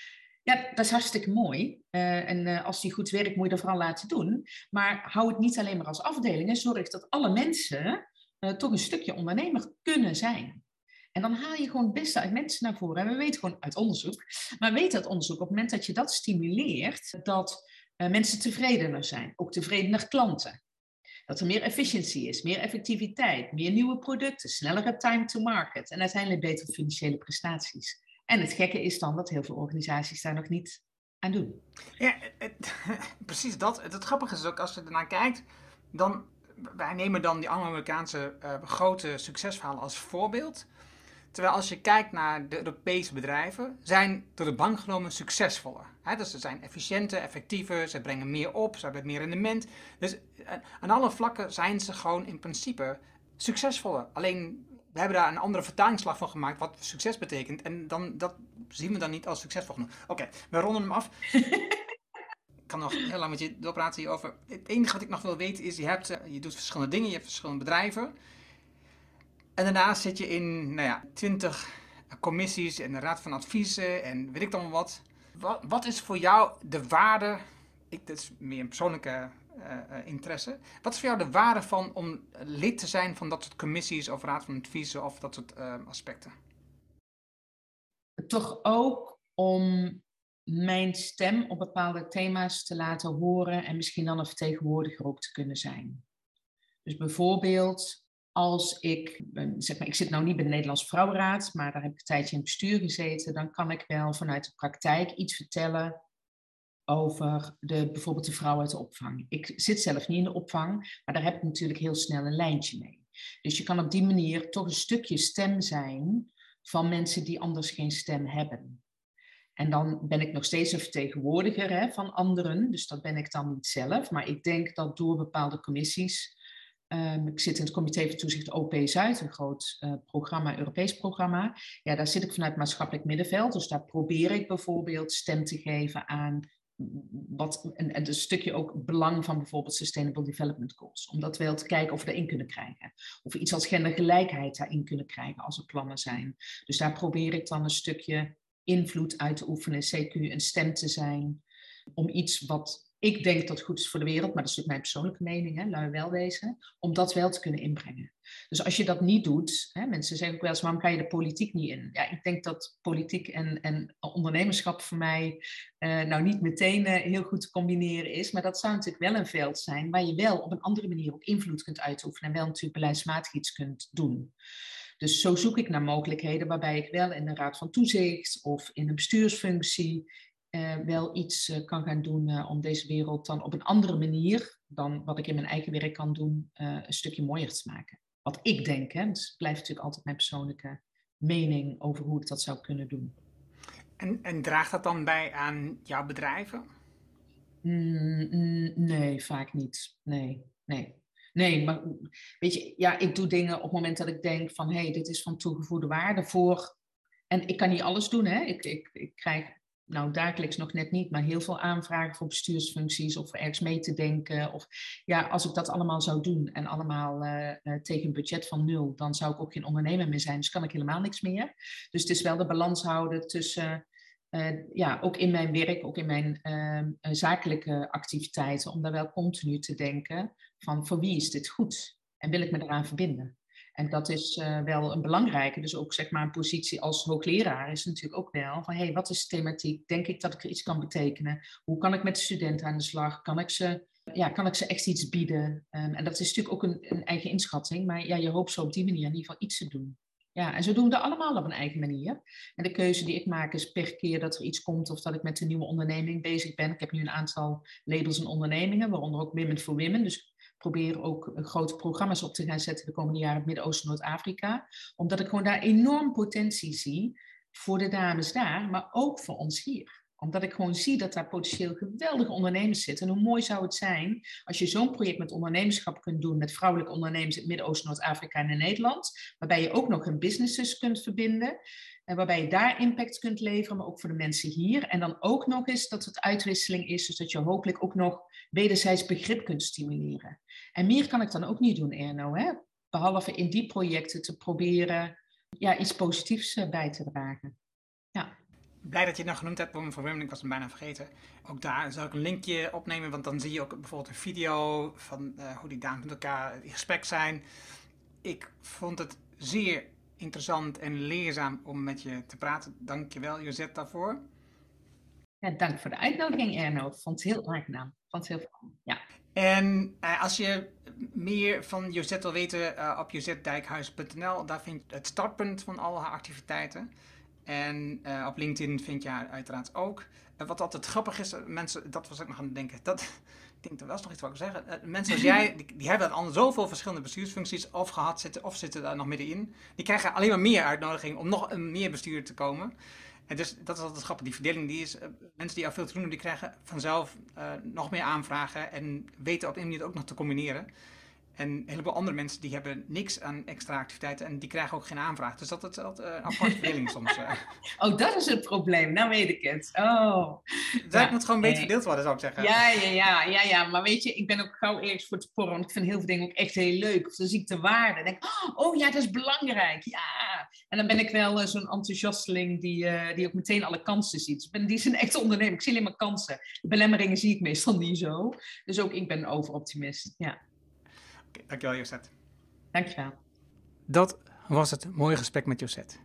Ja, dat is hartstikke mooi. Uh, en uh, als die goed werkt, moet je dat vooral laten doen. Maar hou het niet alleen maar als afdeling. En zorg dat alle mensen toch een stukje ondernemer kunnen zijn. En dan haal je gewoon het beste uit mensen naar voren. En we weten gewoon uit onderzoek, maar weten uit onderzoek, op het moment dat je dat stimuleert, dat mensen tevredener zijn. Ook tevredener klanten. Dat er meer efficiëntie is, meer effectiviteit, meer nieuwe producten, snellere time to market en uiteindelijk betere financiële prestaties. En het gekke is dan dat heel veel organisaties daar nog niet aan doen. Ja, precies dat. Het, grappige is ook als je ernaar kijkt, dan, wij nemen dan die Anglo-Amerikaanse uh, grote succesverhalen als voorbeeld. Terwijl als je kijkt naar de Europese bedrijven, zijn door de bank genomen succesvoller. He, dus ze zijn efficiënter, effectiever, ze brengen meer op, ze hebben meer rendement. Dus eh, aan alle vlakken zijn ze gewoon in principe succesvoller. Alleen we hebben daar een andere vertalingsslag van gemaakt wat succes betekent. En dan, dat zien we dan niet als succesvol genoeg. Oké, we ronden hem af. ik kan nog heel lang met je doorpraten hierover. Het enige wat ik nog wil weten is, je, hebt, eh, je doet verschillende dingen, je hebt verschillende bedrijven. En daarnaast zit je in, nou ja, twintig commissies en de raad van adviezen en weet ik dan wat. Wat, wat is voor jou de waarde, ik, dat is meer een persoonlijke uh, interesse. Wat is voor jou de waarde van om lid te zijn van dat soort commissies of raad van adviezen of dat soort uh, aspecten? Toch ook om mijn stem op bepaalde thema's te laten horen en misschien dan een vertegenwoordiger ook te kunnen zijn. Dus bijvoorbeeld als ik, zeg maar, ik zit nou niet bij de Nederlandse Vrouwenraad, maar daar heb ik een tijdje in het bestuur gezeten, dan kan ik wel vanuit de praktijk iets vertellen over de, bijvoorbeeld de vrouw uit de opvang. Ik zit zelf niet in de opvang, maar daar heb ik natuurlijk heel snel een lijntje mee. Dus je kan op die manier toch een stukje stem zijn van mensen die anders geen stem hebben. En dan ben ik nog steeds een vertegenwoordiger hè, van anderen, dus dat ben ik dan niet zelf. Maar ik denk dat door bepaalde commissies, um, ik zit in het Comité voor Toezicht OP Zuid, een groot uh, programma, Europees programma. Ja, daar zit ik vanuit maatschappelijk middenveld. Dus daar probeer ik bijvoorbeeld stem te geven aan wat, en, en een stukje ook belang van bijvoorbeeld Sustainable Development Goals. Om dat wel te kijken of we erin kunnen krijgen. Of we iets als gendergelijkheid daarin kunnen krijgen als er plannen zijn. Dus daar probeer ik dan een stukje invloed uit te oefenen, CQ een stem te zijn. Om iets wat ik denk dat het goed is voor de wereld, maar dat is mijn persoonlijke mening, hè, wel wezen, om dat wel te kunnen inbrengen. Dus als je dat niet doet, hè, mensen zeggen ook wel eens, waarom ga je de politiek niet in? Ja, ik denk dat politiek en, en ondernemerschap voor mij uh, nou niet meteen uh, heel goed te combineren is, maar dat zou natuurlijk wel een veld zijn waar je wel op een andere manier ook invloed kunt uitoefenen en wel natuurlijk beleidsmatig iets kunt doen. Dus zo zoek ik naar mogelijkheden waarbij ik wel in de raad van toezicht of in een bestuursfunctie uh, wel iets uh, kan gaan doen uh, om deze wereld dan op een andere manier dan wat ik in mijn eigen werk kan doen, een stukje mooier te maken. Wat ik denk, hè, dus het blijft natuurlijk altijd mijn persoonlijke mening over hoe ik dat zou kunnen doen. En, en draagt dat dan bij aan jouw bedrijven? Mm, mm, nee, vaak niet. Nee, nee. Nee, maar weet je, ja, ik doe dingen op het moment dat ik denk van hé, hey, dit is van toegevoegde waarde voor. En ik kan niet alles doen, hè. Ik, ik, ik krijg nou dagelijks nog net niet, maar heel veel aanvragen voor bestuursfuncties of ergens mee te denken. Of ja, als ik dat allemaal zou doen en allemaal uh, tegen een budget van nul, dan zou ik ook geen ondernemer meer zijn. Dus kan ik helemaal niks meer. Dus het is wel de balans houden tussen, uh, ja, ook in mijn werk, ook in mijn ehm, zakelijke activiteiten, om daar wel continu te denken van voor wie is dit goed? En wil ik me eraan verbinden? En dat is uh, wel een belangrijke. Dus ook zeg maar een positie als hoogleraar is natuurlijk ook wel van hé, hey, wat is de thematiek? Denk ik dat ik er iets kan betekenen? Hoe kan ik met de studenten aan de slag? Kan ik ze, ja, kan ik ze echt iets bieden? Um, en dat is natuurlijk ook een, een, eigen inschatting. Maar ja, je hoopt zo op die manier in ieder geval iets te doen. Ja, en zo doen we dat allemaal op een eigen manier. En de keuze die ik maak is per keer dat er iets komt of dat ik met een nieuwe onderneming bezig ben. Ik heb nu een aantal labels en ondernemingen, waaronder ook Women for Women. Dus probeer ook grote programma's op te gaan zetten de komende jaren in Midden-Oosten Noord-Afrika. Omdat ik gewoon daar enorm potentie zie voor de dames daar, maar ook voor ons hier omdat ik gewoon zie dat daar potentieel geweldige ondernemers zitten. En hoe mooi zou het zijn als je zo'n project met ondernemerschap kunt doen met vrouwelijke ondernemers in het Midden-Oosten, Noord-Afrika en in Nederland. Waarbij je ook nog hun businesses kunt verbinden. En waarbij je daar impact kunt leveren, maar ook voor de mensen hier. En dan ook nog eens dat het uitwisseling is, dus dat je hopelijk ook nog wederzijds begrip kunt stimuleren. En meer kan ik dan ook niet doen, Erno. Hè? Behalve in die projecten te proberen ja, iets positiefs eh, bij te dragen. Blij dat je het nog genoemd hebt, Women for Women. Ik was hem bijna vergeten. Ook daar zal ik een linkje opnemen, want dan zie je ook bijvoorbeeld een video van uh, hoe die dames met elkaar in gesprek zijn. Ik vond het zeer interessant en leerzaam om met je te praten. Dank je wel, Josette, daarvoor. Ja, dank voor de uitnodiging, Erno. Ik vond het heel aangenaam. vond het heel fijn. Ja. En uh, als je meer van Josette wil weten, uh, op jozettedijkhuis.nl, daar vind je het startpunt van al haar activiteiten. En uh, op LinkedIn vind je haar uiteraard ook. Uh, wat altijd grappig is, mensen, dat was ik nog aan het denken. Dat, ik denk, er was nog iets wat ik zeggen. Uh, mensen als jij, die, die hebben al zoveel verschillende bestuursfuncties of gehad zitten, of zitten daar nog middenin. Die krijgen alleen maar meer uitnodiging om nog meer bestuur te komen. En dus dat is altijd grappig. Die verdeling die is, mensen die al veel te doen hebben, die krijgen vanzelf nog meer aanvragen en weten op een manier ook nog te combineren. En een heleboel andere mensen die hebben niks aan extra activiteiten en die krijgen ook geen aanvraag. Dus dat is altijd een aparte verdeling soms. Oh, dat is het probleem. Nou weet ik het. Oh. Dat ja, moet gewoon een beetje verdeeld worden, zou ik zeggen. Ja, ja, ja, ja, ja. Maar weet je, ik ben ook gauw eerst voor het sporren, want ik vind heel veel dingen ook echt heel leuk. Of dan zie ik de waarde. Denk oh ja, dat is belangrijk. Ja. En dan ben ik wel uh, zo'n enthousiasteling die, die ook meteen alle kansen ziet. Dus ben, die is een echte ondernemer. Ik zie alleen maar kansen. De belemmeringen zie ik meestal niet zo. Dus ook ik ben een overoptimist. Ja. Okay, dankjewel, Josette. Dankjewel. Dat was het mooie gesprek met Josette.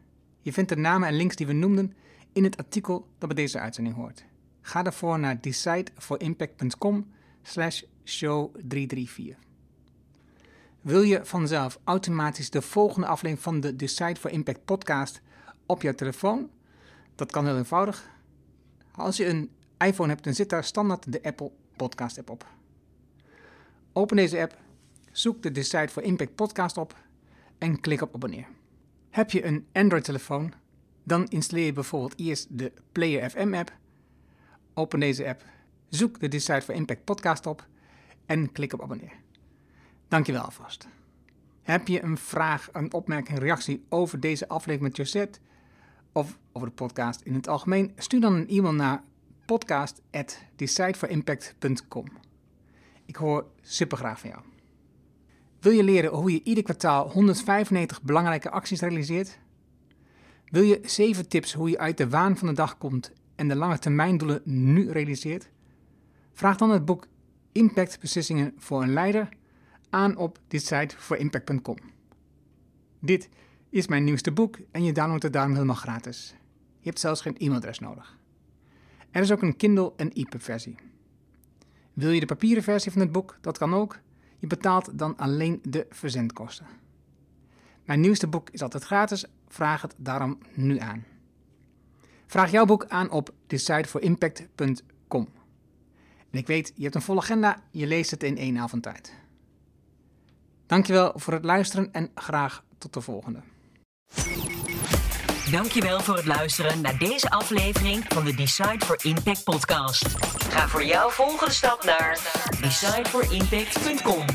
Je vindt de namen en links die we noemden in het artikel dat bij deze uitzending hoort. Ga daarvoor naar decideforimpact.com slash show 334. Wil je vanzelf automatisch de volgende aflevering van de Decide for Impact podcast op jouw telefoon? Dat kan heel eenvoudig. Als je een iPhone hebt, dan zit daar standaard de Apple Podcast app op. Open deze app Zoek de Decide for Impact podcast op en klik op abonneer. Heb je een Android-telefoon? Dan installeer je bijvoorbeeld eerst de Player FM app. Open deze app, zoek de Decide for Impact podcast op en klik op abonneer. Dankjewel alvast. Heb je een vraag, een opmerking, reactie over deze aflevering met Josette of over de podcast in het algemeen? Stuur dan een e-mail naar podcast@decideforimpact.com. Ik hoor super graag van jou. Wil je leren hoe je ieder kwartaal 195 belangrijke acties realiseert? Wil je 7 tips hoe je uit de waan van de dag komt en de lange termijndoelen nu realiseert? Vraag dan het boek Impact Beslissingen voor een Leider aan op dit site voor impact.com. Dit is mijn nieuwste boek en je downloadt het daarom helemaal gratis. Je hebt zelfs geen e-mailadres nodig. Er is ook een Kindle en EPUB versie. Wil je de papieren versie van het boek? Dat kan ook. Je betaalt dan alleen de verzendkosten. Mijn nieuwste boek is altijd gratis, vraag het daarom nu aan. Vraag jouw boek aan op decideforimpact.com. En ik weet, je hebt een volle agenda, je leest het in één avond tijd. Dankjewel voor het luisteren en graag tot de volgende. Dankjewel voor het luisteren naar deze aflevering van de Decide for Impact podcast. Ga voor jouw volgende stap naar decideforimpact.com.